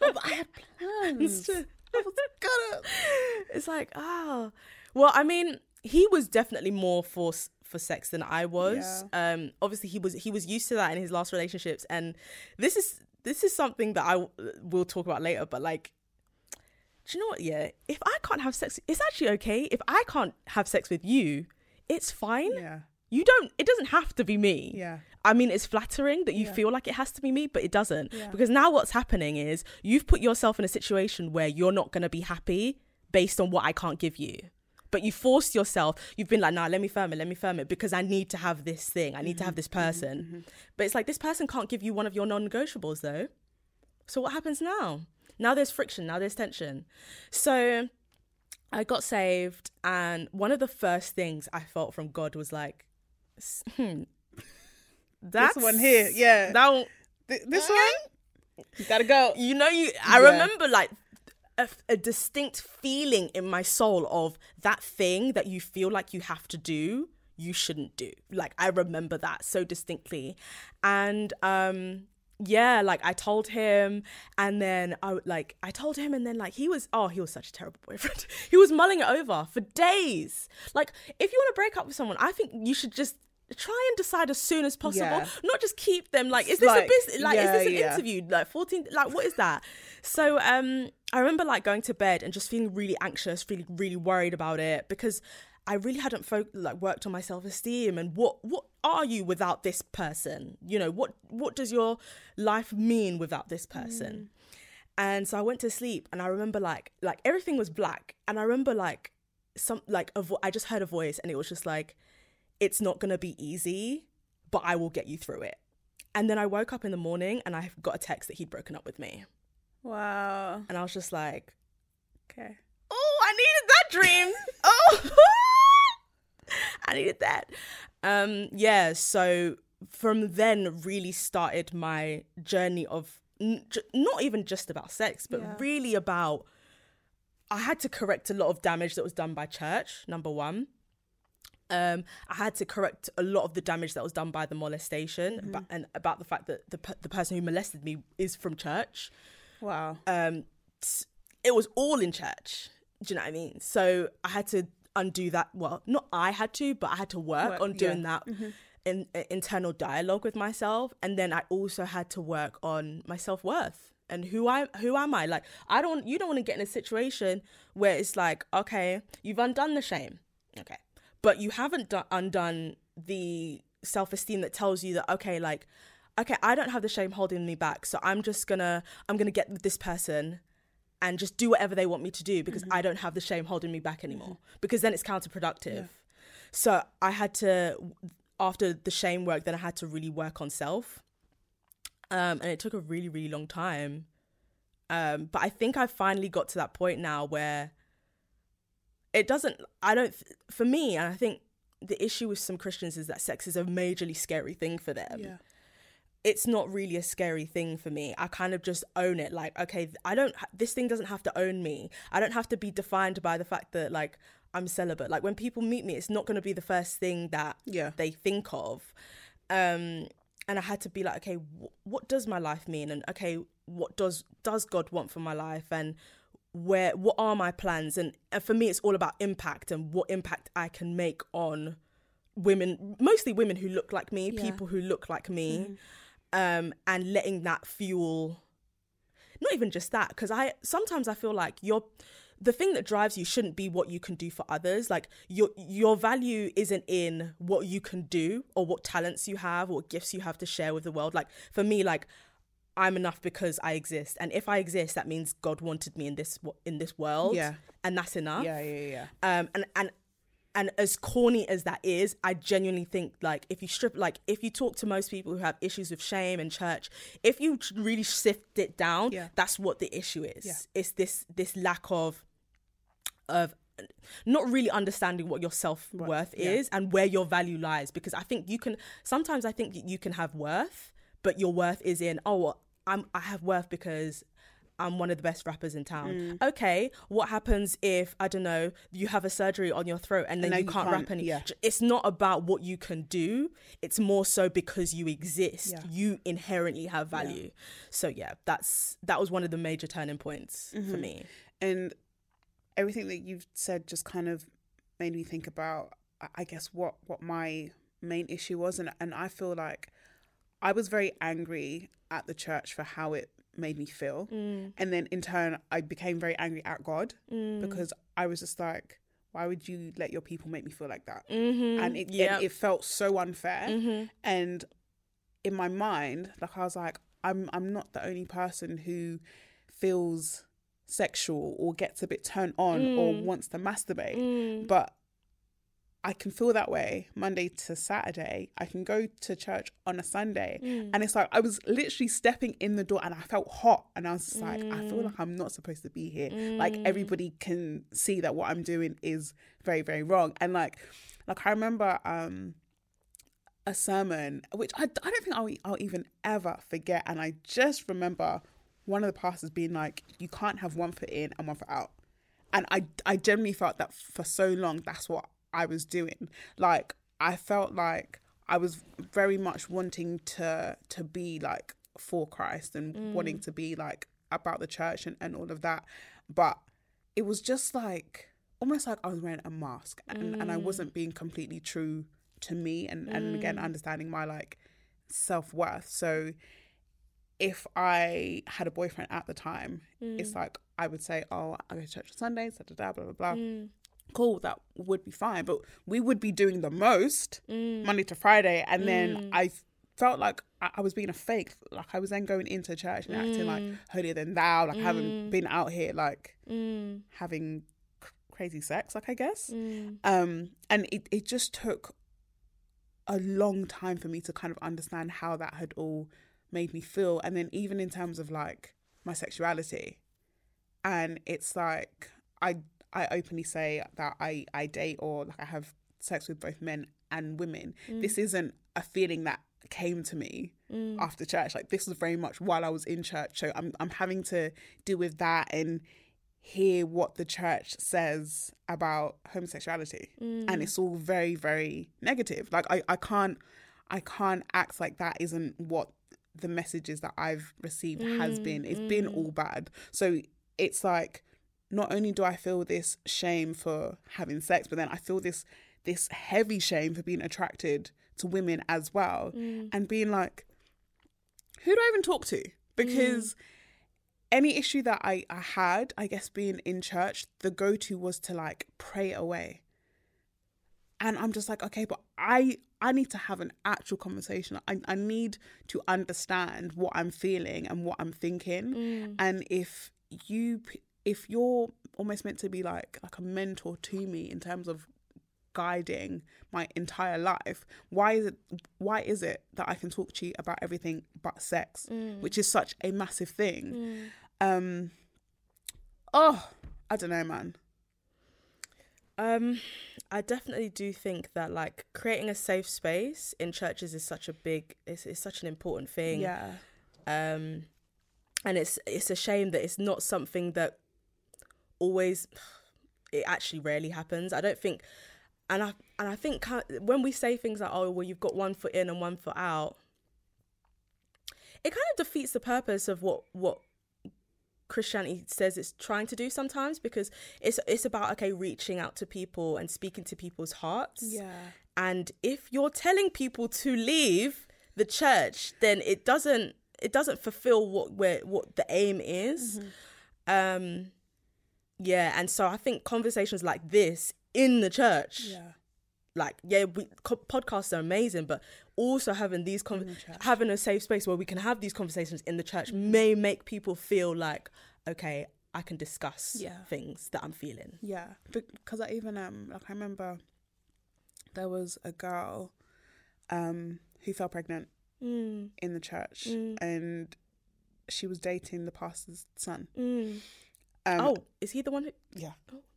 but I had plans. to- I was gonna. It's like oh. Well I mean he was definitely more for for sex than I was. Um obviously he was he was used to that in his last relationships and this is this is something that I w- will talk about later but like do you know what? Yeah if I can't have sex it's actually okay. If I can't have sex with you it's fine. Yeah. You don't it doesn't have to be me Yeah. I mean, it's flattering that you Yeah. feel like it has to be me, but it doesn't. Yeah. Because now what's happening is you've put yourself in a situation where you're not going to be happy based on what I can't give you. But you forced yourself, you've been like, nah, let me firm it, let me firm it, because I need to have this thing. I need to have mm-hmm. this person. Mm-hmm. But it's like, this person can't give you one of your non negotiables, though. So what happens now? Now there's friction, now there's tension. So I got saved, and one of the first things I felt from God was like, s- hmm, that's one here, yeah. That one, Th- this one? You gotta go. you know, you. I Yeah. remember like a, a distinct feeling in my soul of that thing that you feel like you have to do, you shouldn't do. Like I remember that so distinctly, and um. Yeah, like I told him, and then I would- like I told him, and then like he was oh he was such a terrible boyfriend. he was mulling it over for days. Like if you want to break up with someone, I think you should just try and decide as soon as possible. Yeah. Not just keep them like is this Like, a business? Like yeah, is this an yeah. interview? Like 14 like what is that so um i remember like going to bed and just feeling really anxious feeling really worried about it because i really hadn't fo- like worked on my self-esteem and what what are you without this person you know what what does your life mean without this person mm. and so i went to sleep and i remember like like everything was black and i remember like some like a vo- i just heard a voice and it was just like it's not gonna be easy but i will get you through it and then I woke up in the morning and I got a text that he'd broken up with me. Wow. And I was just like, Okay. oh, I needed that dream. oh, I needed that. Um, yeah, so from then really started my journey of n- j- not even just about sex, but Yeah. really about I had to correct a lot of damage that was done by church, number one. Um, I had to correct a lot of the damage that was done by the molestation, but, and about the fact that the the person who molested me is from church. Wow. Um, t- it was all in church. Do you know what I mean? So I had to undo that. Well, not I had to, but I had to work, Work, on doing yeah. Mm-hmm. that in, uh, internal dialogue with myself, and then I also had to work on my self worth and who I who am I? Like I don't you don't want to get in a situation where it's like okay, you've undone the shame, okay, but you haven't do- undone the self esteem that tells you that okay, like okay, I don't have the shame holding me back, so I'm just gonna I'm gonna get with this person and just do whatever they want me to do because I don't have the shame holding me back anymore. Because then it's counterproductive. So I had to, after the shame work, then I had to really work on self. Um, and it took a really, really long time. Um, but I think I finally got to that point now where it doesn't, I don't, for me, and I think the issue with some Christians is that sex is a majorly scary thing for them Yeah. It's not really a scary thing for me. I kind of just own it. Like, okay, I don't, this thing doesn't have to own me. I don't have to be defined by the fact that, like, I'm celibate. Like, when people meet me, it's not going to be the first thing that Yeah. they think of. Um, and I had to be like, okay, wh- what does my life mean? And okay, what does does God want for my life? And where what are my plans? And, and for me, it's all about impact and what impact I can make on women, mostly women who look like me, people who look like me, um, and letting that fuel. Not even just that, because I sometimes I feel like you're the thing that drives you shouldn't be what you can do for others. Like your your value isn't in what you can do or what talents you have or gifts you have to share with the world. Like for me, like I'm enough because I exist, and if I exist, that means God wanted me in this in this world. Yeah. and that's enough Yeah, yeah, yeah. um and and and as corny as that is i genuinely think like if you strip like if you talk to most people who have issues with shame and church if you really sift it down Yeah. that's what the issue is Yeah. it's this this lack of of not really understanding what your self-worth yeah. is and where your value lies because i think you can sometimes i think you can have worth but your worth is in oh i'm i have worth because I'm one of the best rappers in town. Mm. Okay, what happens if I don't know you have a surgery on your throat and then now you you can't, can't- rap any? yeah. It's not about what you can do. It's more so because you exist. Yeah. You inherently have value. So yeah, that's that was one of the major turning points Mm-hmm. for me. and everything that you've said just kind of made me think about I- i guess what what my main issue was and and i feel like i was very angry at the church for how it made me feel. Mm. And then in turn i became very angry at god mm. because i was just like why would you let your people make me feel like that? Mm-hmm. And it, Yep. and it felt so unfair. Mm-hmm. And in my mind like i was like i'm i'm not the only person who feels sexual or gets a bit turned on or mm. wants to masturbate. But I can feel that way Monday to Saturday. I can go to church on a Sunday. Mm. And it's like I was literally stepping in the door and I felt hot. And I was just like, I feel mm. like I'm not supposed to be here. Like mm. everybody can see that what I'm doing is very, very wrong. And like like I remember um a sermon which I, I don't think I'll, I'll even ever forget. And I just remember one of the pastors being like, you can't have one foot in and one foot out. And I, I generally felt that for so long, that's what I was doing. Like, I felt like I was very much wanting to to be like for Christ and mm. wanting to be like about the church and, and all of that. But it was just like almost like I was wearing a mask and, and I mm. wasn't being completely true to me and, and again mm. understanding my like self worth. So if I had a boyfriend at the time, it's like I would say, Oh, I go to church on Sundays, da da da blah blah blah. Cool, that would be fine. But we would be doing the most mm. Monday to Friday and then mm. I felt like I, I was being a fake. Like I was then going into church and acting like mm. holier than thou. Like I haven't been out here like having c- crazy sex, like I guess. Um, and it, it just took a long time for me to kind of understand how that had all made me feel. And then even in terms of like my sexuality. And it's like I I openly say that I, I date or like I have sex with both men and women. Mm. This isn't a feeling that came to me mm. after church. Like this was very much while I was in church. So I'm I'm having to deal with that and hear what the church says about homosexuality. Mm. And it's all very very negative. Like I, I can't i can't act like that isn't what the messages that i've received has been. It's been all bad. So it's like not only do i feel this shame for having sex but then i feel this this heavy shame for being attracted to women as well mm. and being like who do i even talk to because mm. any issue that I, I had, I guess being in church, the go to was to like pray away. And I'm just like, okay, but I I need to have an actual conversation. I, I need to understand what I'm feeling and what I'm thinking. Mm. And if you if you're almost meant to be like like a mentor to me in terms of guiding my entire life why is it why is it that i can talk to you about everything but sex which is such a massive thing? Um oh i don't know man. Um, I definitely do think that like creating a safe space in churches is such a big, it's, it's such an important thing. yeah. Um, and it's it's a shame that it's not something that always, it actually rarely happens. I don't think, and I and I think when we say things like, oh, well, you've got one foot in and one foot out, it kind of defeats the purpose of what what Christianity says it's trying to do sometimes because it's it's about okay reaching out to people and speaking to people's hearts. yeah And if you're telling people to leave the church, then it doesn't it doesn't fulfill what where what the aim is. Um yeah, and so I think conversations like this in the church yeah like yeah we co- podcasts are amazing but also having these con- having a safe space where we can have these conversations in the church may make people feel like okay i can discuss Yeah. things that i'm feeling Yeah, because I even um like I remember there was a girl um who fell pregnant mm, in the church Mm. and she was dating the pastor's son. mm. Um, oh is he the one who yeah.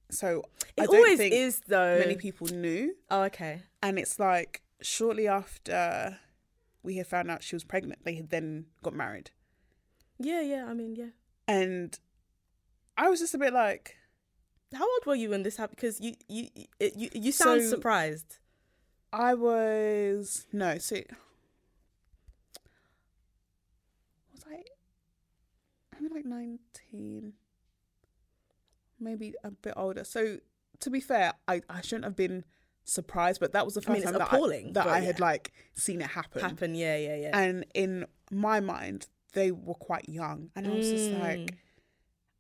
So it I don't always is though. many people knew, oh okay. And it's like shortly after we had found out she was pregnant, they had then got married, yeah yeah i mean yeah. And I was just a bit like, how old were you when this happened? Because you you you, you, you sound So- surprised. I was no, so was I? I'm like nineteen, maybe a bit older. So to be fair, I, I shouldn't have been surprised, but that was the I first mean, it's time that, appalling, I, that I had like seen it happen. happen yeah yeah yeah And in my mind, they were quite young, and I was just Mm. like,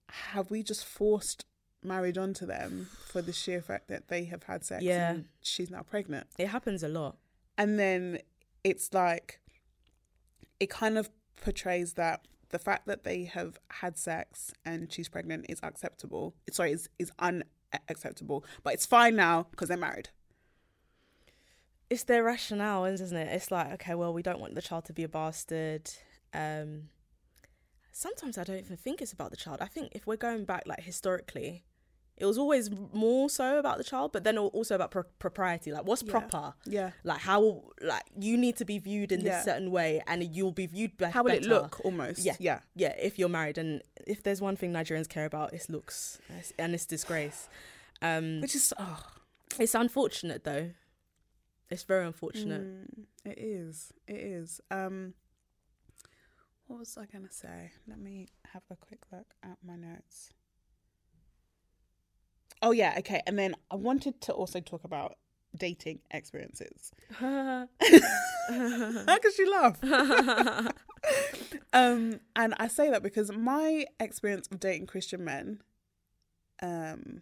have we just forced marriage onto them for the sheer fact that they have had sex Yeah. and she's now pregnant? it happens a lot and then it's like it kind of portrays that the fact that they have had sex and she's pregnant is acceptable sorry is is unacceptable but it's fine now because they're married it's their rationale, isn't it? It's like, okay, well, we don't want the child to be a bastard. Um, sometimes I don't even think it's about the child. I think if we're going back, like historically, it was always more so about the child, but then also about pro- propriety. Like, what's Yeah. proper? yeah Like, how? Like, you need to be viewed in Yeah. this certain way, and you'll be viewed be- how will it better. look almost Yeah. yeah Yeah, if you're married, and if there's one thing Nigerians care about, it's looks and it's disgrace. Um, which is oh it's unfortunate though. It's very unfortunate. mm, it is it is um what was i gonna say let me have a quick look at my notes oh yeah okay and then i wanted to also talk about dating experiences. How could she laugh um and i say that because my experience of dating christian men um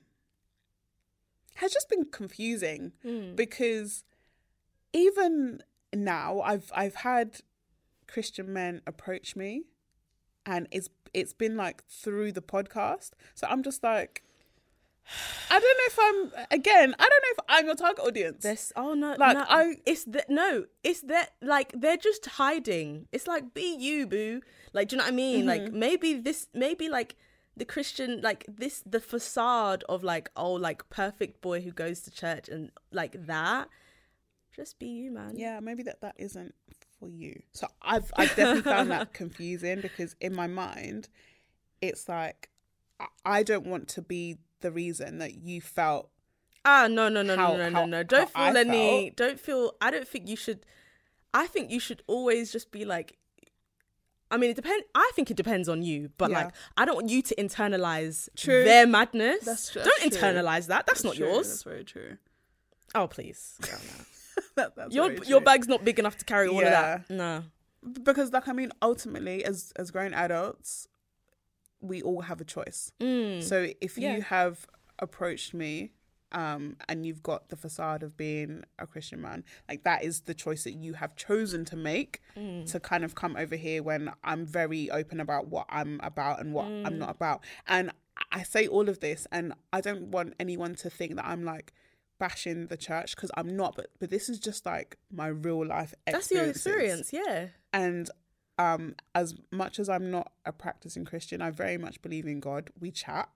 has just been confusing Mm. because even now i've i've had christian men approach me and it's it's been like through the podcast. So i'm just like i don't know if i'm again i don't know if i'm your target audience This oh no, Like, no, I- it's that no, it's that like they're just hiding. It's like be you, boo. Like, do you know what I mean? Like Mm-hmm. maybe this, maybe like the Christian, like this, the facade of like oh, like perfect boy who goes to church and like that. Just be you, man. yeah maybe that that isn't for you so i've i've definitely found that confusing because in my mind it's like I- I don't want to be the reason that you felt Ah, no, no, no, How- no, no, no, no. Don't how I feel any. felt. Don't feel. I don't think you should. I think you should always just be like. I mean, it depends. I think it depends on you, but Yeah. like, I don't want you to internalize True. their madness. That's tr- don't that's true. internalize that. That's, not true, yours. That's very true. Oh, please. That- that's your your bag's not big enough to carry all of that. No. because like I mean ultimately as as grown adults we all have a choice. So if Mm. Yeah. you have approached me um and you've got the facade of being a Christian man, like that is the choice that you have chosen to make Mm. to kind of come over here when I'm very open about what I'm about and what I'm Mm. not about. And I say all of this and I don't want anyone to think that I'm like bashing the church because I'm not but but this is just like my real life That's your experience. Yeah. and um as much as i'm not a practicing christian i very much believe in god. We chat.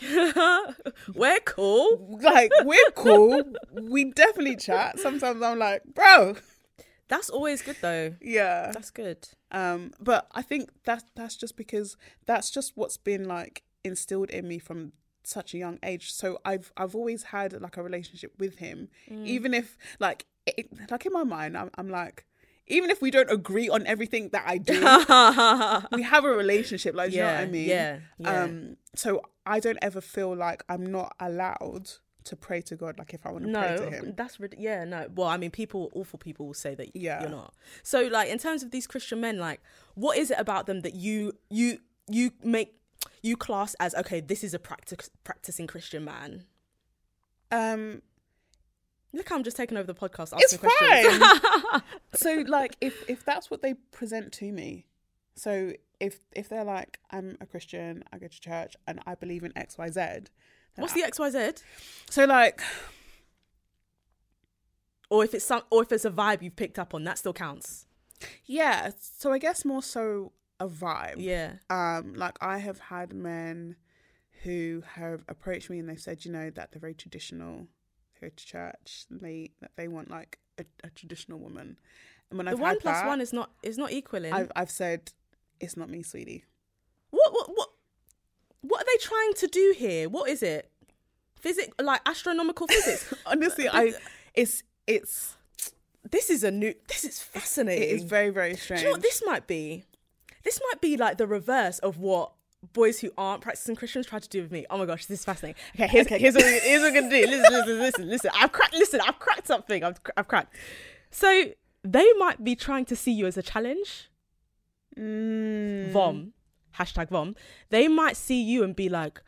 We're cool. like we're cool. We definitely chat. Sometimes i'm like bro. That's always good though. yeah. That's good. um but i think that's that's just because that's just what's been like instilled in me from such a young age. So i've i've always had like a relationship with him. Even if like it, like in my mind I'm, I'm like even if we don't agree on everything that i do we have a relationship like do you know what i mean yeah, yeah. um so i don't ever feel like i'm not allowed to pray to god like if i want to pray to him that's yeah, no. Well, I mean, people, awful people will say that Yeah. you're not. So, like, in terms of these Christian men, like, what is it about them that you you you make you class as okay? This is a practice practicing Christian man. um Look, I'm just taking over the podcast. it's Asking questions. fine so like if if that's what they present to me so if if they're like i'm a christian i go to church and i believe in xyz What's I- the X Y Z? so like Or if it's some, or if it's a vibe you've picked up on, that still counts. yeah so i guess more so a vibe Yeah. um like i have had men who have approached me and they've said you know that they're very traditional go to church and they that they want like a, a traditional woman and when The i've one plus that, one is not is not equaling. I've, I've said it's not me sweetie What what what what are they trying to do here? What is it? Physics like astronomical physics. honestly i it's it's this is a new this is fascinating. it is very very Do strange you know what this might be? This might be like the reverse of what boys who aren't practicing Christians try to do with me. Oh my gosh, this is fascinating. Okay, here's, here's, what, we- here's what we're gonna do. Listen, listen, listen, listen. I've cracked. Listen, I've cracked something. I've, I've cracked. So they might be trying to see you as a challenge. Mm. Vom, hashtag vom. They might see you and be like,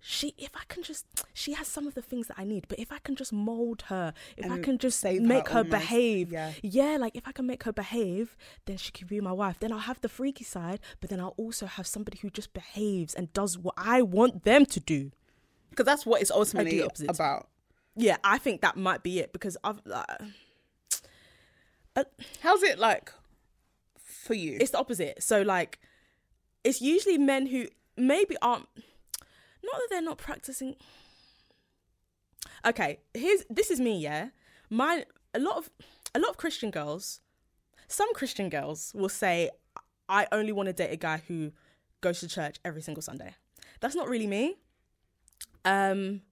she. If I can just, she has some of the things that I need. But if I can just mold her, if I can just save her make her behave, yeah. yeah, like if I can make her behave, then she can be my wife. Then I'll have the freaky side, but then I'll also have somebody who just behaves and does what I want them to do. because that's what it's ultimately about Yeah, I think that might be it because I've like, uh, how's it like for you it's the opposite. So like, it's usually men who maybe aren't. Not that they're not practicing. Okay, here's this is me. Yeah, my a lot of a lot of Christian girls, some Christian girls will say, "I only want to date a guy who goes to church every single Sunday." That's not really me. Um,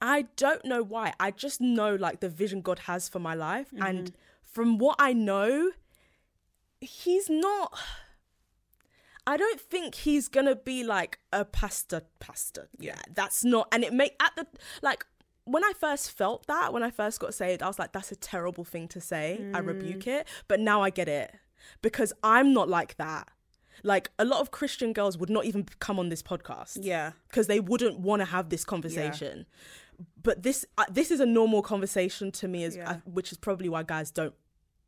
I don't know why. I just know like the vision God has for my life, and from what I know, he's not. I don't think he's gonna be like a pastor. Pastor, yeah, that's not. And it make at the like when I first felt that when I first got saved, I was like, that's a terrible thing to say. I rebuke it, but now I get it because I'm not like that. Like a lot of Christian girls would not even come on this podcast yeah because they wouldn't want to have this conversation. But this uh, this is a normal conversation to me, as Yeah. uh, which is probably why guys don't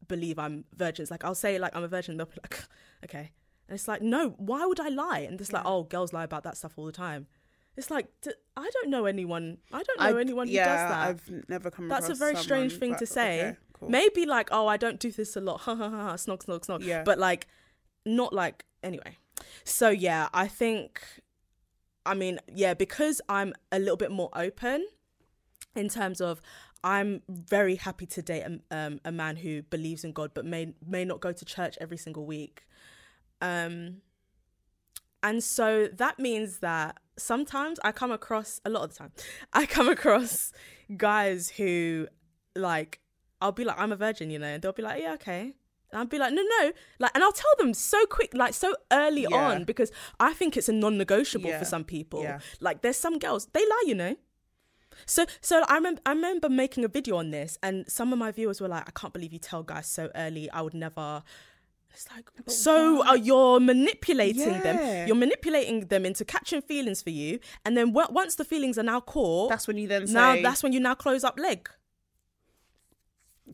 believe I'm virgins. Like I'll say like I'm a virgin, they'll be like, okay, and it's like no, why would I lie? And it's like oh, girls lie about that stuff all the time. It's like I don't know anyone. I don't know I- anyone who yeah, does that. I've never come That's a very strange thing to say. okay, cool. Maybe like, oh, I don't do this a lot. Ha ha ha. ha, Snog, snog, snog. Yeah. But like, not like anyway. So yeah, I think. I mean, yeah, because I'm a little bit more open in terms of I'm very happy to date a, um, a man who believes in God but may may not go to church every single week. Um, and so that means that sometimes I come across a lot of the time. I come across guys who like I'll be like I'm a virgin, you know, and they'll be like, yeah, okay. And I'll be like, no, no, like, and I'll tell them so quick, like so early Yeah. on, because I think it's a non-negotiable Yeah. for some people. Yeah. Like, there's some girls they lie, you know. So, so I remember, I remember making a video on this, and some of my viewers were like, "I can't believe you tell guys so early. I would never." It's like, so uh, you're manipulating Yeah. them. You're manipulating them into catching feelings for you, and then w- once the feelings are now caught, That's when you then say, now that's when you now close up leg.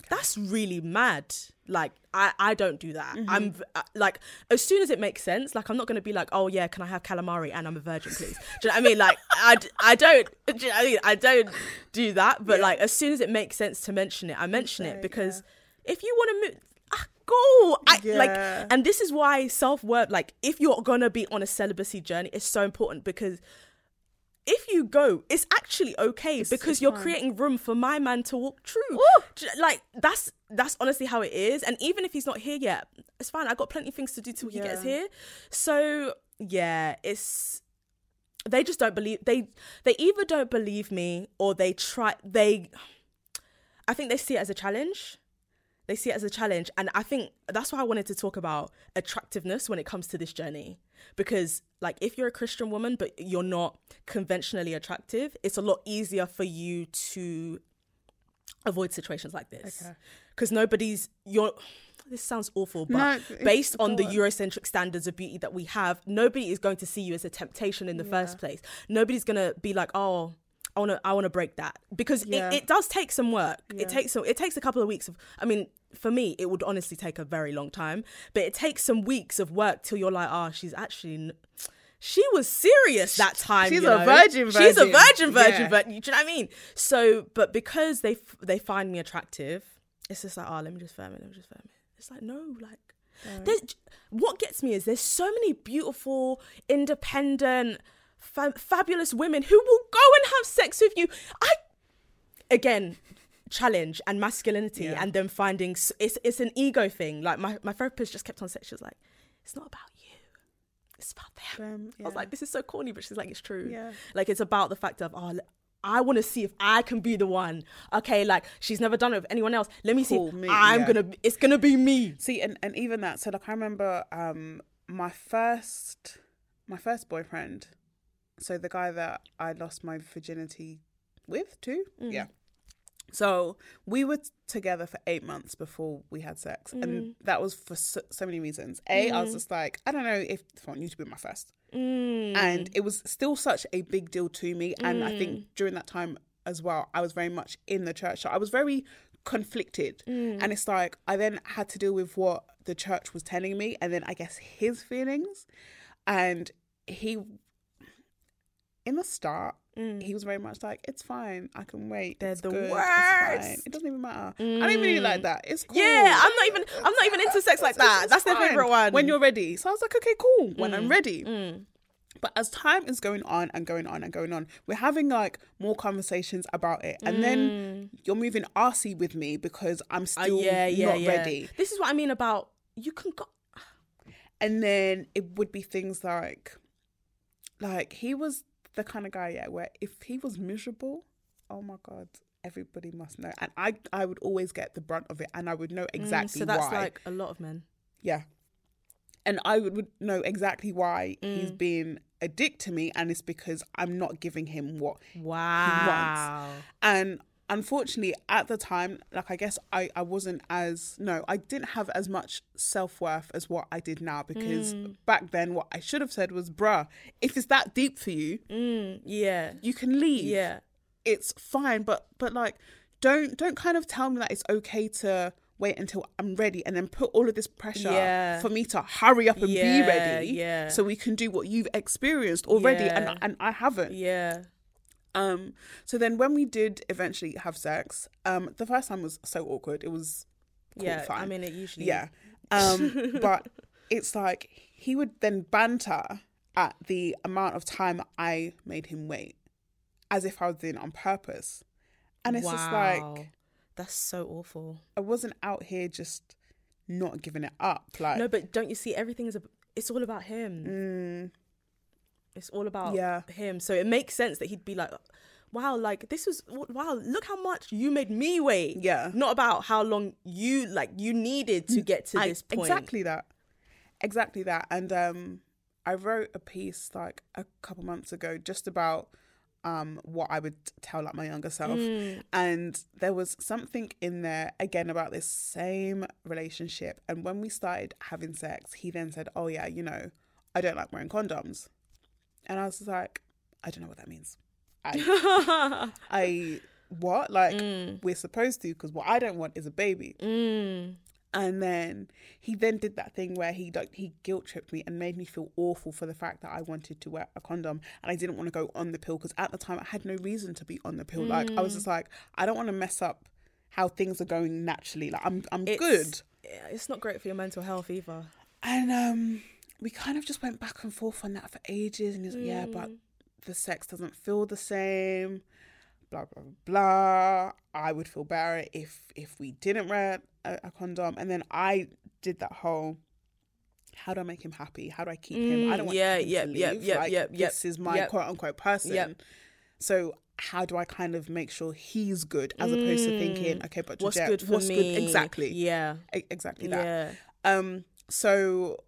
That's really mad. Like I, I don't do that. Mm-hmm. I'm uh, like as soon as it makes sense. Like I'm not gonna be like, oh yeah, can I have calamari and I'm a virgin, please? do you know what I mean? Like I, I don't. Do you know I mean? I don't do that. But like as soon as it makes sense to mention it, I mention it because if you want to move. Ah, go I, Yeah. like and this is why self-worth like if you're gonna be on a celibacy journey it's so important because if you go, it's actually okay because it's you're fine. creating room for my man to walk through. J- Like that's that's honestly how it is. And even if he's not here yet, it's fine. I got plenty of things to do till he gets here. So yeah, it's they just don't believe they they either don't believe me or they try they I think they see it as a challenge. They see it as a challenge. And I think that's why I wanted to talk about attractiveness when it comes to this journey. Because, like, if you're a Christian woman, but you're not conventionally attractive, it's a lot easier for you to avoid situations like this. Okay. Because nobody's, you're, this sounds awful, but No, based on the. Eurocentric standards of beauty that we have, nobody is going to see you as a temptation in the first place. Nobody's going to be like, oh, I want to I want to break that because Yeah. it, it does take some work. Yeah. It takes some it takes a couple of weeks of I mean for me it would honestly take a very long time, but it takes some weeks of work till you're like, oh, she's actually n- she was serious that time. She's a know? virgin She's a virgin. virgin virgin. Yeah. But do you know what I mean? So, but because they f- they find me attractive, it's just like, oh, let me just firm it. Let me just firm it. It's like no, like there's, what gets me is there's so many beautiful, independent, fa- fabulous women who will go and have sex with you. I again challenge and masculinity Yeah. and them finding it's it's an ego thing. Like my my therapist just kept on saying she was like, it's not about you. It's about them. Um, I was like, this is so corny, but she's like, it's true. Yeah. Like it's about the fact of oh. I want to see if I can be the one. Okay, like she's never done it with anyone else. Let me see Cool, if me, I'm yeah. gonna. It's gonna be me. See, and, and even that. So like, I remember um my first my first boyfriend. So the guy that I lost my virginity with too. Yeah. So we were together for eight months before we had sex, and mm. that was for so, so many reasons. A, I was mm. just like, I don't know if, I want you to be my first, and mm. it was still such a big deal to me. And I think during that time as well, I was very much in the church, so I was very conflicted. And it's like I then had to deal with what the church was telling me, and then I guess his feelings, and he in the start, he was very much like, "It's fine, I can wait. They're it's the good, it's worst. It doesn't even matter. I don't even really like that. It's cool. Yeah, I'm not even. I'm not even into sex like that. It's That's their favorite one. When you're ready. So I was like, okay, cool. When Mm, I'm ready. But as time is going on and going on and going on, we're having like more conversations about it, and then you're moving arsey with me because I'm Mm. Uh, still yeah, yeah, not yeah. ready. This is what I mean about you can go. and then it would be things like like he was the kind of guy yeah where if he was miserable oh my god everybody must know and i i would always get the brunt of it and i would know exactly Mm, so that's why like a lot of men. yeah and i would, would know exactly why Mm. he's being a dick to me and it's because i'm not giving him what Wow. and unfortunately at the time like i guess i i wasn't as no i didn't have as much self-worth as what i did now because Mm. back then what i should have said was bruh if it's that deep for you Mm, yeah. you can leave Yeah. it's fine but but like don't don't kind of tell me that it's okay to wait until i'm ready and then put all of this pressure Yeah. for me to hurry up and be ready yeah. so we can do what you've experienced already Yeah. and and i haven't Yeah. Um, so then when we did eventually have sex, um, the first time was so awkward. It was Yeah. I mean, it usually. yeah. Um, but it's like he would then banter at the amount of time I made him wait, as if I was doing it on purpose. And it's just like That's so awful. I wasn't out here just not giving it up. Like No, but don't you see? Everything is. A, it's all about him. mm, It's all about Yeah. him. So it makes sense that he'd be like, wow, like this was wow, look how much you made me wait. Yeah. Not about how long you like you needed to get to I- this point. Exactly that. Exactly that. And um I wrote a piece like a couple months ago just about um what I would tell like my younger self. Mm. And there was something in there again about this same relationship. And when we started having sex, he then said, Oh yeah, you know, I don't like wearing condoms. And I was like, I don't know what that means. I, I what? Like Mm. we're supposed to because what I don't want is a baby. And then he then did that thing where he like he guilt tripped me and made me feel awful for the fact that I wanted to wear a condom and I didn't want to go on the pill because at the time I had no reason to be on the pill. Like I was just like I don't want to mess up how things are going naturally. Like I'm I'm It's- good. It's not great for your mental health either. And um we kind of just went back and forth on that for ages and he's like, yeah, but the sex doesn't feel the same. Blah blah blah. I would feel better if if we didn't wear a, a condom. And then I did that whole. How do I make him happy? How do I keep him? I don't want yeah, him yep, to leave. yep, like, yep, yep, This is my yep. quote unquote person. Yep. So how do I kind of make sure he's good as opposed to thinking, okay, but Mm. What's Georgette, good for what's me? Exactly. Yeah. E- Exactly that. Yeah. Um, so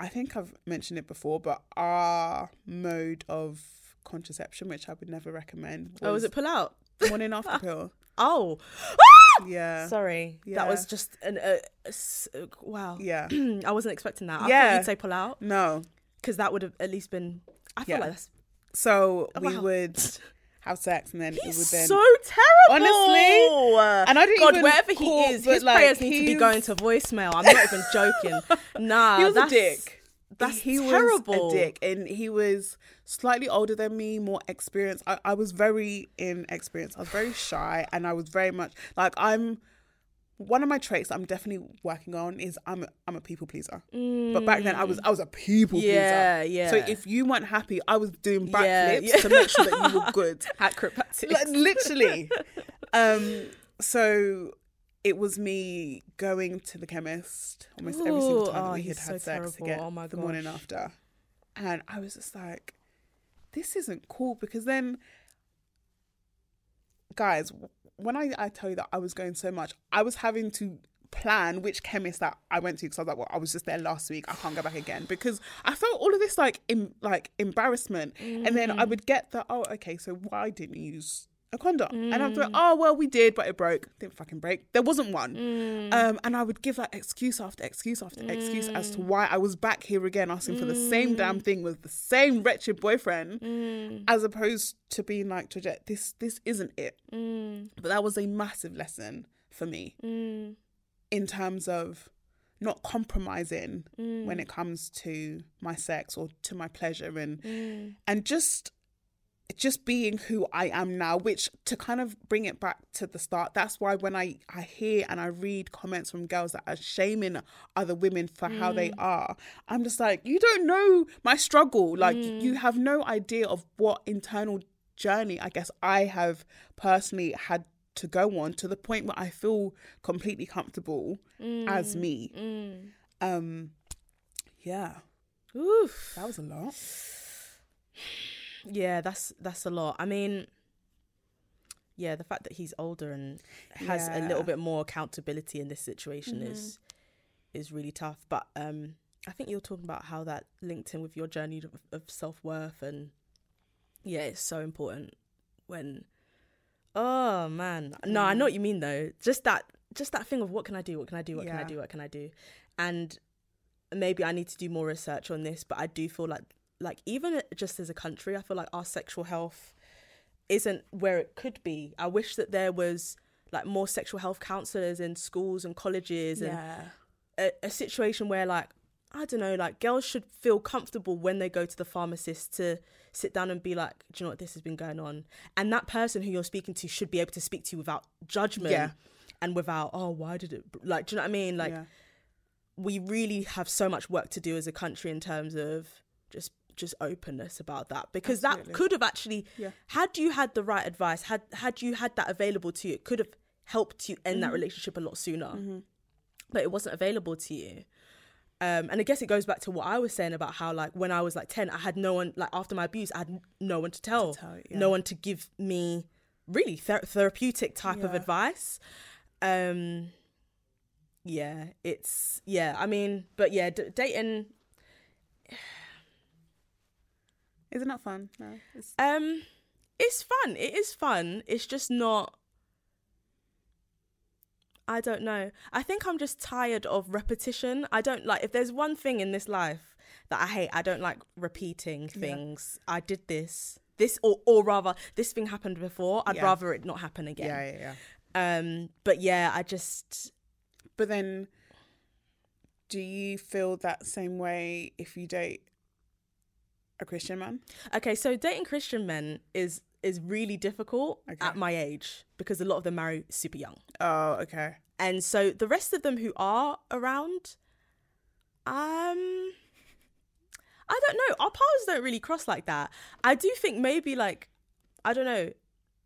I think I've mentioned it before, but our mode of contraception, which I would never recommend, was Oh, was it pull out? morning after pill. Oh, Yeah, sorry. That was just an uh, uh, wow. yeah, I wasn't expecting that. I Yeah. thought you'd say pull out no. because that would have at least been. I feel Yeah. like that's So we Wow. would have sex, and then it he's would then. so terrible. Honestly, and I don't God, even wherever he is, his like, prayers need to be going to voicemail. I'm not even joking. Nah, he was a dick. That's he terrible. was a dick, and he was slightly older than me, more experienced. I, I was very inexperienced. I was very shy, and I was very much like I'm. One of my traits I'm definitely working on is I'm a, I'm a people pleaser. But back then I was I was a people Yeah, pleaser. yeah. So if you weren't happy, I was doing Yeah, backflips yeah. to make sure that you were good. Acrobatics. like literally um so it was me going to the chemist almost every single time oh, we had he's had so sex terrible. again Oh my the morning after and i was just like this isn't cool because then guys when i i tell you that i was going so much i was having to plan which chemist that i went to because i was like well i was just there last week i can't go back again. Because i felt all of this like em- like embarrassment. And then mm. i would get the oh okay so why didn't you use a condom. And i'm like mm. oh well we did but it broke. Didn't fucking break. There wasn't one. Mm. Um and i would give that excuse after excuse after excuse as to mm. why i was back here again asking for the same damn thing with the same wretched boyfriend as opposed to being like Georgette, this this isn't it. But that was a massive lesson for me in terms of not compromising when it comes to my sex or to my pleasure and and just just being who I am now, which to kind of bring it back to the start, that's why when I, I hear and I read comments from girls that are shaming other women for how they are, I'm just like, you don't know my struggle. Like, you have no idea of what internal journey I guess I have personally had to go on to the point where I feel completely comfortable as me. Um, yeah, Oof. that was a lot. Yeah, that's that's a lot. I mean, yeah, the fact that he's older and has a little Mm-hmm. bit more accountability in this situation is is really tough. But um, I think you're talking about how that linked in with your journey of, of self worth, and yeah, it's so important when. Oh man, no, I know what you mean though. Just that, just that thing of what can I do? What can I do? What can I do? What can I do? And maybe I need to do more research on this, but I do feel like like even just as a country, I feel like our sexual health isn't where it could be. I wish that there was like more sexual health counselors in schools and colleges and a, a situation where like I don't know, like girls should feel comfortable when they go to the pharmacist to sit down and be like, do you know what, this has been going on, and that person who you're speaking to should be able to speak to you without judgment Yeah. and without oh why did it like do you know what I mean like yeah. we really have so much work to do as a country in terms of just just openness about that because that could have actually Yeah. had you had the right advice had had you had that available to you it could have helped you end Mm-hmm. that relationship a lot sooner but it wasn't available to you um, and I guess it goes back to what I was saying about how like when I was like ten, I had no one like after my abuse, I had no one to tell, tell, yeah. no one to give me really ther- therapeutic type of advice. Um, yeah, it's yeah. I mean, but yeah, d- dating. Isn't that fun? No. It's, Um, it's fun. It is fun. It's just not. I don't know. I think I'm just tired of repetition. I don't like if there's one thing in this life that I hate. I don't like repeating things. I did this, this, or or rather, this thing happened before. I'd Yeah. rather it not happen again. yeah, yeah, yeah. Um, but yeah, I just But then, do you feel that same way if you date a Christian man? okay. So dating Christian men is is really difficult Okay. at my age because a lot of them marry super young. Oh, okay. and so the rest of them who are around um i don't know our paths don't really cross like that i do think maybe like i don't know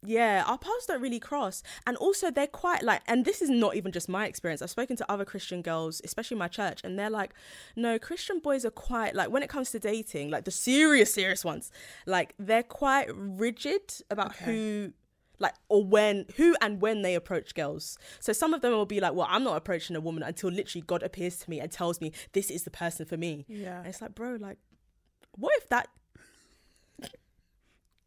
yeah our paths don't really cross and also they're quite like and this is not even just my experience i've spoken to other christian girls especially my church and they're like no christian boys are quite like when it comes to dating like the serious serious ones like they're quite rigid about Okay. who like or when who and when they approach girls so some of them will be like well i'm not approaching a woman until literally god appears to me and tells me this is the person for me Yeah. and it's like bro like what if that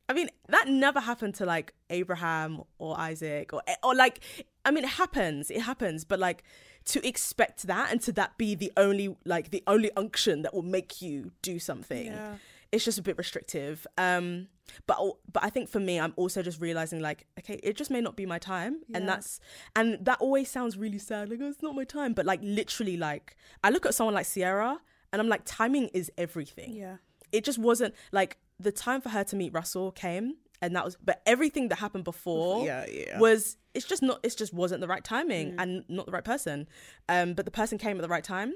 i mean that never happened to like abraham or isaac or or like i mean it happens it happens but like to expect that and to that be the only like the only unction that will make you do something Yeah. it's just a bit restrictive um but but i think for me i'm also just realizing like okay it just may not be my time and that's and that always sounds really sad like oh, it's not my time but like literally like i look at someone like Ciara and i'm like timing is everything Yeah. it just wasn't like the time for her to meet russell came and that was but everything that happened before Yeah, yeah. was it's just not it's just wasn't the right timing and not the right person. Um but the person came at the right time.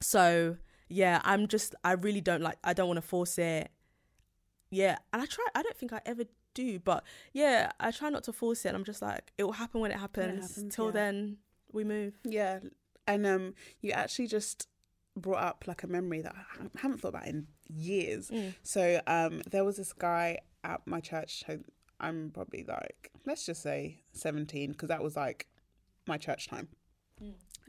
So yeah i'm just i really don't like i don't want to force it. Yeah and i try i don't think i ever do but yeah i try not to force it i'm just like it will happen when it happens, happens, till yeah. then we move. Yeah, and um, you actually just brought up like a memory that I haven't thought about in years. So um, there was this guy at my church. I'm probably like, let's just say 17, because that was like my church time.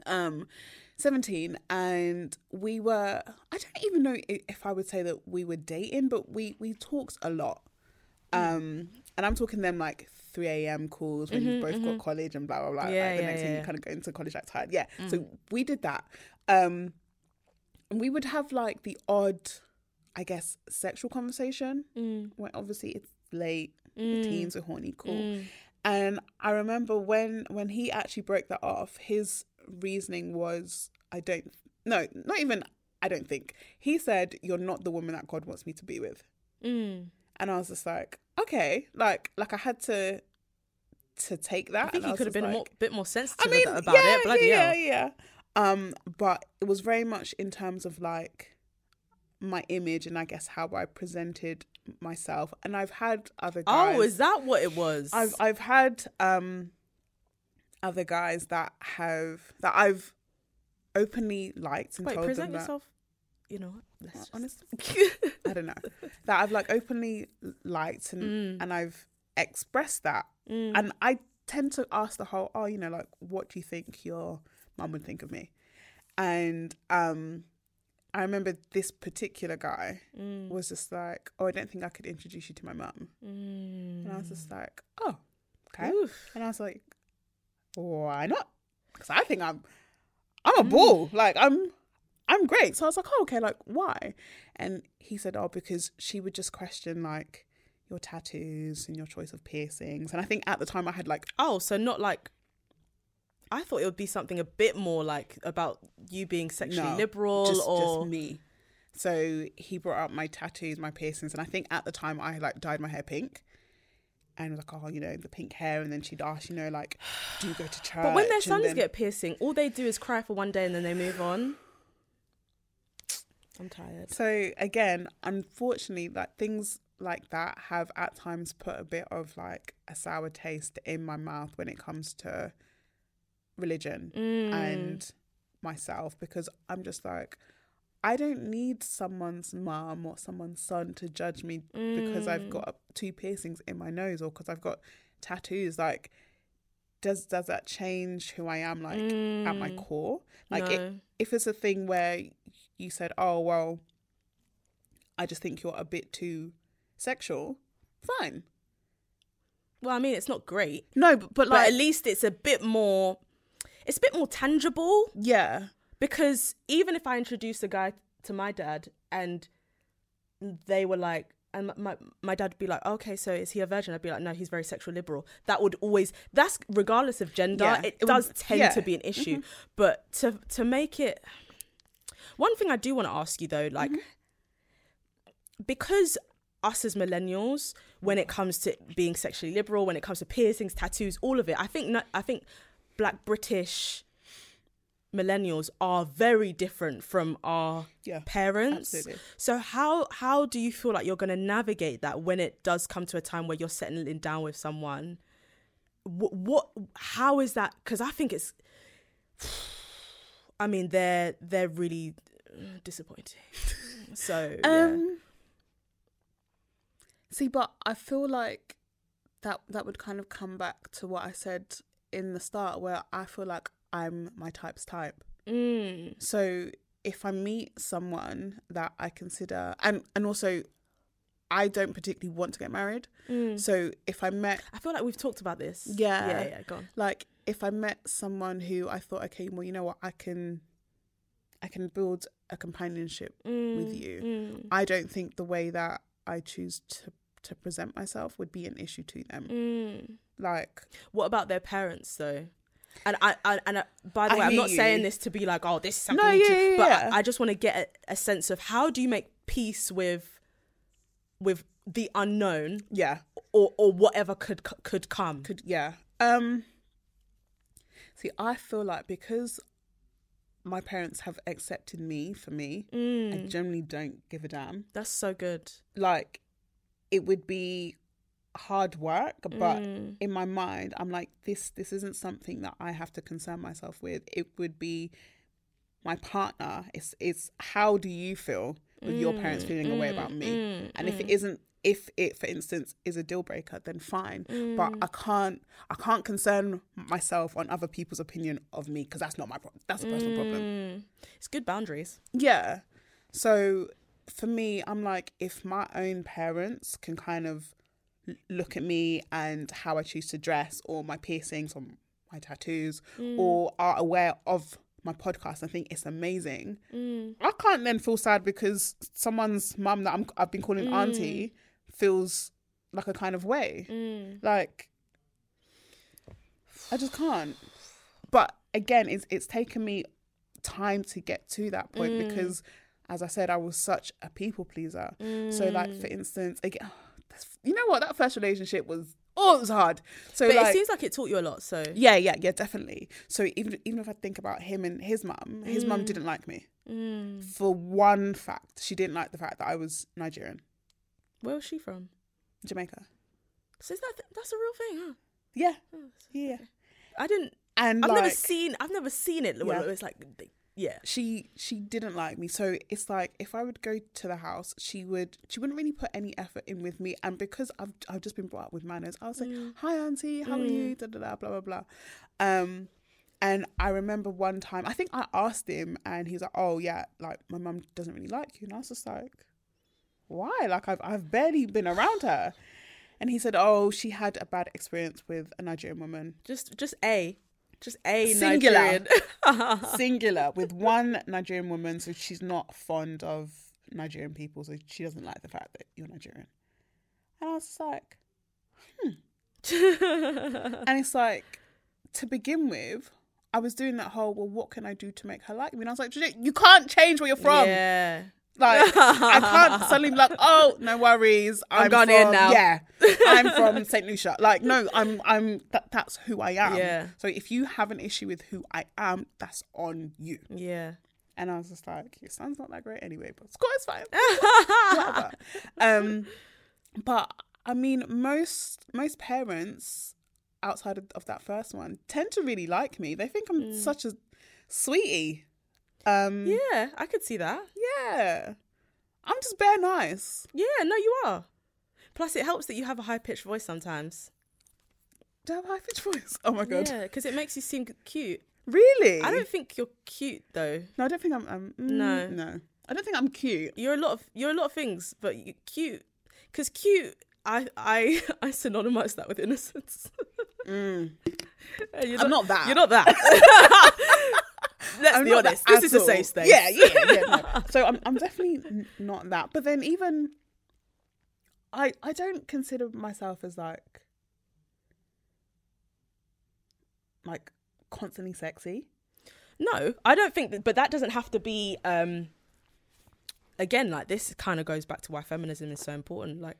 Um, 17, and we were. I don't even know if I would say that we were dating, but we we talked a lot. Um, and I'm talking them like 3 a.m. calls when you both got college and blah blah blah. Mm-hmm, Yeah, like the yeah, next thing yeah. Mm. you kind of go into college like tired. Yeah. So we did that. Um, we would have like the odd, I guess, sexual conversation. Mm. When obviously it's late, the teens are horny, cool. And I remember when when he actually broke that off, his reasoning was, I don't, no, not even. I don't think he said you're not the woman that God wants me to be with. mm. And I was just like, okay, like like I had to to take that. i think he could have been a more, bit more sensitive I mean, about yeah, it bloody yeah, hell yeah, yeah. Um, but it was very much in terms of like my image and I guess how I presented myself. And I've had other guys. oh is that what it was I've I've had um other guys that have that I've openly liked and wait told present them that yourself you know what let's just... honestly I don't know that I've like openly liked and Mm. and I've expressed that and I tend to ask the whole oh you know like what do you think your mum would think of me and um I remember this particular guy Mm. was just like oh I don't think I could introduce you to my mum and I was just like oh okay Mm. Oof. and I was like why not because I think I'm I'm a bull like I'm I'm great. So I was like, oh, okay, like, why? And he said, oh, because she would just question, like, your tattoos and your choice of piercings. And I think at the time I had, like, Oh, so not like I thought it would be something a bit more like about you being sexually no, liberal just, or just me. So he brought up my tattoos, my piercings. And I think at the time I, like, dyed my hair pink. And was like, oh, you know, the pink hair. And then she'd ask, you know, like, do you go to church? But when their sons then- get piercing, all they do is cry for one day and then they move on. I'm tired. So again, unfortunately, like things like that have at times put a bit of like a sour taste in my mouth when it comes to religion Mm. and myself because I'm just like, I don't need someone's mum or someone's son to judge me because I've Mm. got two piercings in my nose or because I've got tattoos. Like, does does that change who I am like at my core? Like, it, Mm. If it's a thing where you said, "Oh well," I just think you're a bit too sexual. Fine. Well, I mean, it's not great, No, but, but but like, at least it's a bit more. It's a bit more tangible yeah, because even if I introduce a guy to my dad and they were like, and my, my dad would be like, okay, so is he a virgin? I'd be like, no, he's very sexual liberal. That would always that's regardless of gender, Yeah, it, it would- does tend yeah. Mm-hmm. to be an issue. But to to make it, one thing I do want to ask you though, like Mm-hmm. because us as millennials, when it comes to being sexually liberal, when it comes to piercings, tattoos, all of it, I think I think Black British millennials are very different from our Yeah, parents. absolutely. So how how do you feel like you're going to navigate that when it does come to a time where you're settling down with someone? What, what how is that? Because I think it's. I mean, they're they're really uh, disappointing. So yeah. Um. See, but I feel like that that would kind of come back to what I said in the start, where I feel like I'm my type's type. Mm, So if I meet someone that I consider, and and also, I don't particularly want to get married. mm. So if I met I feel like we've talked about this. Yeah. yeah, yeah. Go on. like if I met someone who I thought, okay, well, you know what, I can, I can build a companionship with you. Mm, I don't think the way that I choose to to present myself would be an issue to them. mm. Like, What about their parents though? And I, I and I, by the I way, I'm not you. saying this to be like, oh, this is something. No, yeah, do- yeah, but yeah. I, I just want to get a, a sense of how do you make peace with, with the unknown yeah, or or whatever could could come. could yeah. Um, see, I feel like because my parents have accepted me for me, I Mm, generally don't give a damn. that's so good. Like, it would be hard work, but Mm, in my mind, I'm like, this this isn't something that I have to concern myself with. It would be my partner. It's it's how do you feel with your parents feeling a way about me? mm, and if it isn't if it for instance is a deal breaker then fine but i can't i can't concern myself on other people's opinion of me because that's not my problem that's a personal problem mm. It's good boundaries. yeah so for me i'm like if my own parents can kind of look at me and how i choose to dress or my piercings or my tattoos mm. or are aware of my podcast I think it's amazing. Mm. I can't then feel sad because someone's mum that I'm, i've been calling auntie mm. feels like a kind of way. Like i just can't. But again it's it's taken me time to get to that point because as i said i was such a people pleaser so like for instance again you know what that first relationship was oh it was hard so But like it seems like it taught you a lot. So yeah yeah yeah definitely so even even if i think about him and his mum his Mm. mum didn't like me for one fact she didn't like the fact that i was nigerian where was she from? jamaica So is that that's a real thing, huh? yeah yeah I didn't. and I've like never seen. I've never seen it. Yeah. it's like, yeah. she she didn't like me. So it's like if i would go to the house she would she wouldn't really put any effort in with me. And because i've i've just been brought up with manners i was like hi auntie how are you? Da, da, da, blah blah blah. Um and i remember one time i think i asked him and he was like oh yeah like my mum doesn't really like you. And i was just like why? Like i've, I've barely been around her. And he said oh she had a bad experience with a nigerian woman. Just just a, just a Singular. Nigerian. singular with one Nigerian woman, so she's not fond of Nigerian people, so she doesn't like the fact that you're Nigerian. And I was like, hmm. and it's like, to begin with, I was doing that whole, well, what can I do to make her like me? And I was like, you can't change where you're from. Yeah. Like, I can't suddenly be like, oh, no worries. I'm I'm, Ghanaian from, now." Yeah, I'm from St. Lucia. Like, no, I'm, I'm, that, that's who I am. Yeah. So if you have an issue with who I am, that's on you. Yeah. And I was just like, your son's not that great anyway, but school is fine. Whatever. Um, but I mean, most most parents outside of, of that first one tend to really like me. They think I'm such a sweetie. Um, Yeah, I could see that. yeah. I'm just bare nice. Yeah, no, you are. Plus, it helps that you have a high pitched voice sometimes. Do I have a high pitched voice? Oh my god. Yeah, because it makes you seem cute. Really? I don't think you're cute though. No, I don't think I'm. um mm, No. no. I don't think I'm cute. You're a lot of you're a lot of things, but you, cute. Because cute, I I I synonymize that with innocence. You're I'm not that. You're not that. Let's I'm be honest. This is a all. safe space. Yeah, yeah, yeah. no. So I'm, I'm definitely not that. But then even, I, I don't consider myself as like, like constantly sexy. No, I don't think that, but that doesn't have to be. um Again, like this kind of goes back to why feminism is so important. Like,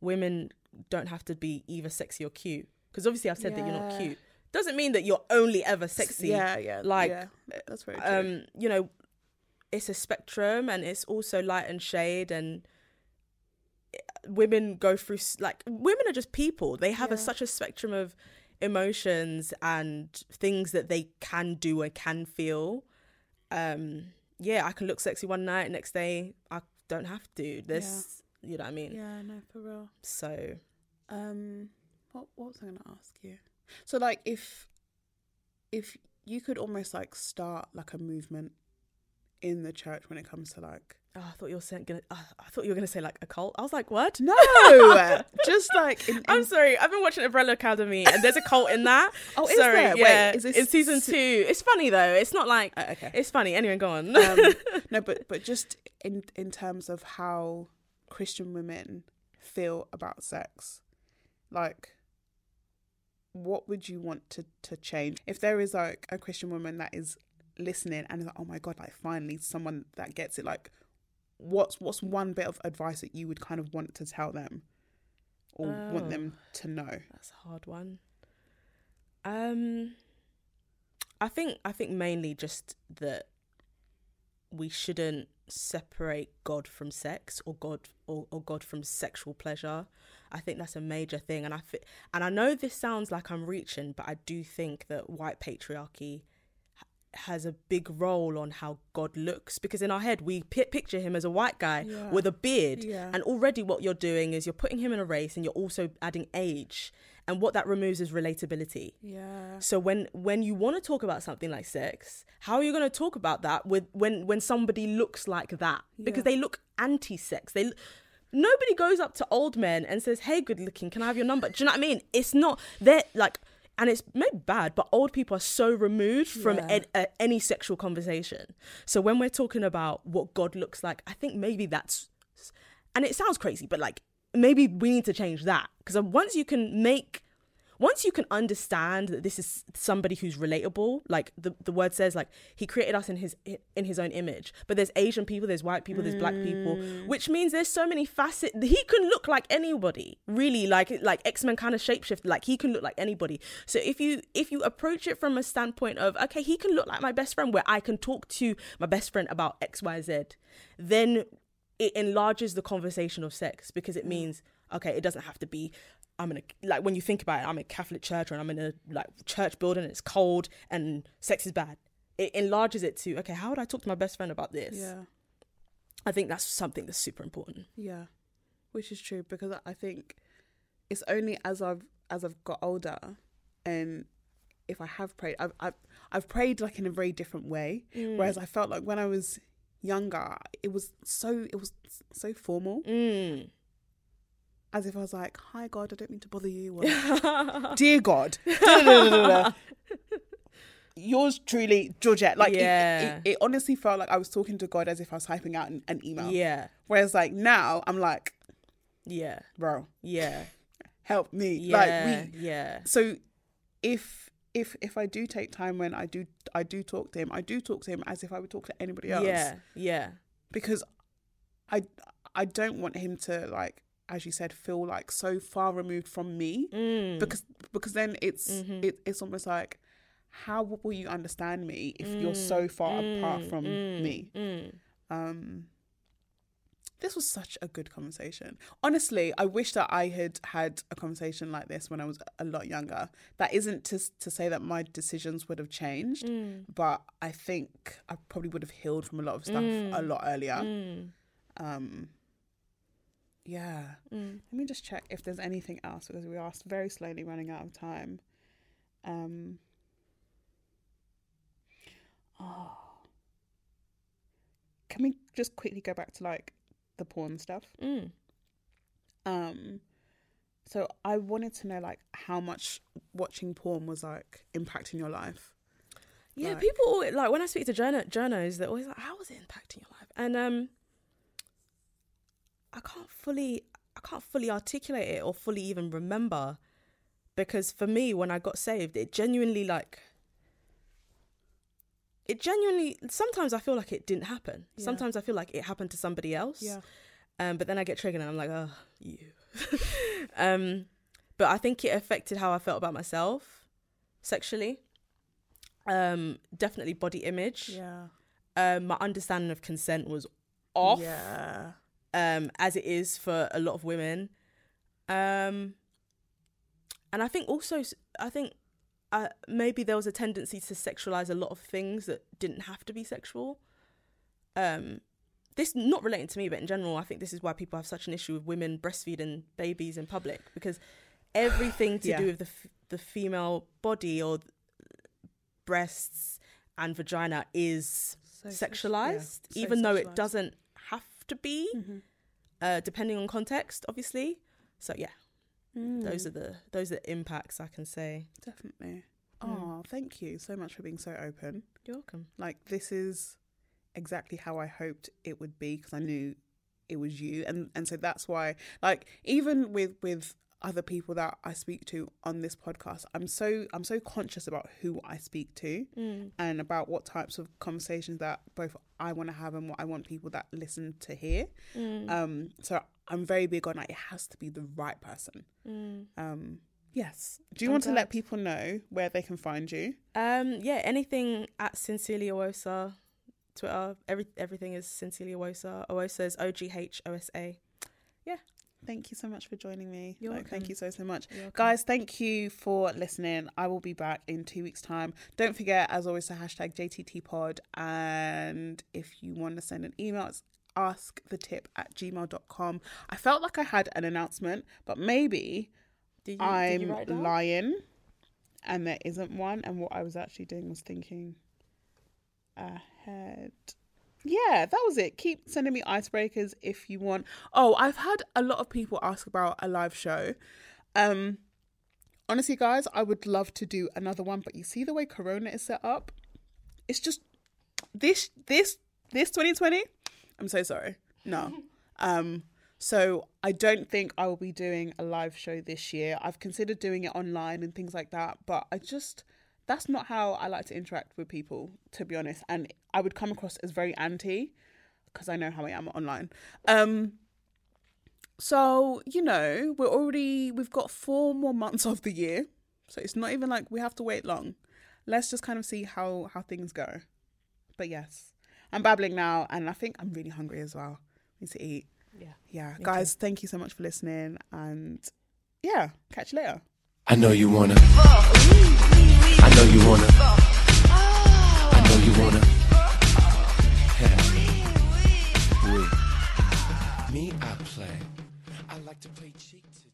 women don't have to be either sexy or cute. Because obviously, I've said that you're not cute. Doesn't mean that you're only ever sexy. Yeah, yeah. Like, yeah, that's very true. um, you know, it's a spectrum and it's also light and shade and eh, women go through like women are just people. They have a, such a spectrum of emotions and things that they can do and can feel. Um, yeah, I can look sexy one night, next day I don't have to. This, you know what I mean? yeah, no, for real. So Um, what what was I going to ask you? So like, if if you could almost like start like a movement in the church when it comes to like oh, I thought you were saying gonna. Uh, I thought you were gonna say like a cult. I was like, what? no, just like in, I'm sorry. I've been watching Umbrella Academy, and there's a cult in that. Oh, is sorry, there? Wait, is this in season se- two? It's funny though. It's not like Uh, okay. it's funny. Anyway, go on. um, no, but but just in in terms of how Christian women feel about sex, like what would you want to to change if there is like a Christian woman that is listening and is like, oh my god, like finally someone that gets it. Like, what's what's one bit of advice that you would kind of want to tell them or want Oh. them to know? That's a hard one. Um, I think I think mainly just that we shouldn't separate God from sex or God or, or God from sexual pleasure. I think that's a major thing, and I fi- and I know this sounds like I'm reaching, but I do think that white patriarchy has a big role on how God looks because in our head we pi picture him as a white guy Yeah. with a beard. Yeah. and already what you're doing is you're putting him in a race and you're also adding age. And what that removes is relatability. Yeah. so when when you want to talk about something like sex how are you going to talk about that with when when somebody looks like that? Because they look anti-sex. They nobody goes up to old men and says hey good looking can i have your number? Do you know what i mean? It's not they're like and it's maybe bad but old people are so removed from Yeah. ed- uh, any sexual conversation so when we're talking about what god looks like i think maybe that's and it sounds crazy but like maybe we need to change that because once you can make once you can understand that this is somebody who's relatable like the, the word says like he created us in his in his own image. But there's asian people there's white people there's black people mm. which means there's so many facets. He can look like anybody really. Like like x-men kind of shapeshift like he can look like anybody. So if you if you approach it from a standpoint of okay he can look like my best friend where i can talk to my best friend about xyz then it enlarges the conversation of sex because it mm. means okay it doesn't have to be i'm in a like when you think about it i'm in a catholic church and i'm in a like church building and it's cold and sex is bad it enlarges it to okay how would i talk to my best friend about this Yeah. i think that's something that's super important Yeah, which is true because I- think it's only as I've as I've got older, and if I have prayed, I've I've, I've prayed like in a very different way. Whereas I felt like when I was younger, it was so it was so formal, mm. As if I was like, "Hi God, I don't mean to bother you," or, "Dear God." Yours truly, Georgette. Like, it- Yeah. it, it, honestly felt like I was talking to God as if I was typing out an, an email. yeah Whereas, like now, I'm like, yeah bro, yeah help me yeah like we yeah so if if if i do take time when i do i do talk to him i do talk to him as if i would talk to anybody else yeah yeah because i i don't want him to like as you said feel like so far removed from me Mm. because because then it's Mm-hmm. it, it's almost like how will you understand me if you're so far apart from me mm. um this was such a good conversation. Honestly, I wish that I had had a conversation like this when I was a lot younger. That isn't to to say that my decisions would have changed, but I think I probably would have healed from a lot of stuff a lot earlier. Um, yeah. Let me just check if there's anything else because we are very slowly running out of time. Um. Oh. Can we just quickly go back to like the porn stuff? Mm. Um. So I wanted to know like how much watching porn was like impacting your life. Yeah, Like- people always, like when I speak to journo- journos, they're always like, "How was it impacting your life?" And um, I can't fully, I can't fully articulate it or fully even remember, because for me, when I got saved, it genuinely like, it genuinely. Sometimes I feel like it didn't happen. Yeah. Sometimes I feel like it happened to somebody else. Yeah. Um, but then I get triggered and I'm like, oh, you. um, but I think it affected how I felt about myself sexually. Um, definitely body image. Yeah. Um, my understanding of consent was off, Yeah. Um, as it is for a lot of women. Um, and I think also, I think uh, maybe there was a tendency to sexualize a lot of things that didn't have to be sexual. Um, this not relating to me, but in general, I think this is why people have such an issue with women breastfeeding babies in public because everything to Yeah. do with the f- the female body or breasts and vagina is So sex- yeah, sexualized, so even though it doesn't to be, uh, depending on context, obviously. So yeah, Mm. those are the those are the impacts I can say. Definitely. Mm. Oh, thank you so much for being so open. You're welcome. Like this is exactly how I hoped it would be because I knew it was you, and and so that's why. Like even with with other people that I speak to on this podcast, I'm so I'm so conscious about who I speak to Mm. and about what types of conversations that both I want to have and what I want people that listen to hear. Mm. Um, so I'm very big on like it has to be the right person. Mm. Um, yes. Do you I'm want to let people know where they can find you? Um, yeah, anything at Sincerely Oghosa, Twitter, every everything is Sincerely Oghosa. Oghosa is O G H O S A. Thank you so much for joining me. You're Like, thank you so so much. Guys, thank you for listening. I will be back in two weeks' time. Don't forget, as always, to hashtag JTTPod. And if you want to send an email, it's askthetip at gmail.com. I felt like I had an announcement, but maybe Did you, I'm you write it down? lying and there isn't one. And what I was actually doing was thinking ahead. Yeah, that was it. Keep sending me icebreakers if you want. Oh, I've had a lot of people ask about a live show. Um, honestly, guys, I would love to do another one, but you see the way Corona is set up. It's just this this this 2020. I'm so sorry. No. Um, so I don't think I will be doing a live show this year. I've considered doing it online and things like that, but I just that's not how I like to interact with people, to be honest. And I would come across as very anti because I know how I am online. Um, so you know, we're already we've got four more months of the year, so it's not even like we have to wait long. Let's just kind of see how how things go. But yes, I'm babbling now, and I think I'm really hungry as well. Need to eat. Yeah. Yeah, Me guys, thank you so much for listening, and yeah, catch you later. I know you wanna. I know you wanna. I know you wanna. Me, I play. I like to play cheek to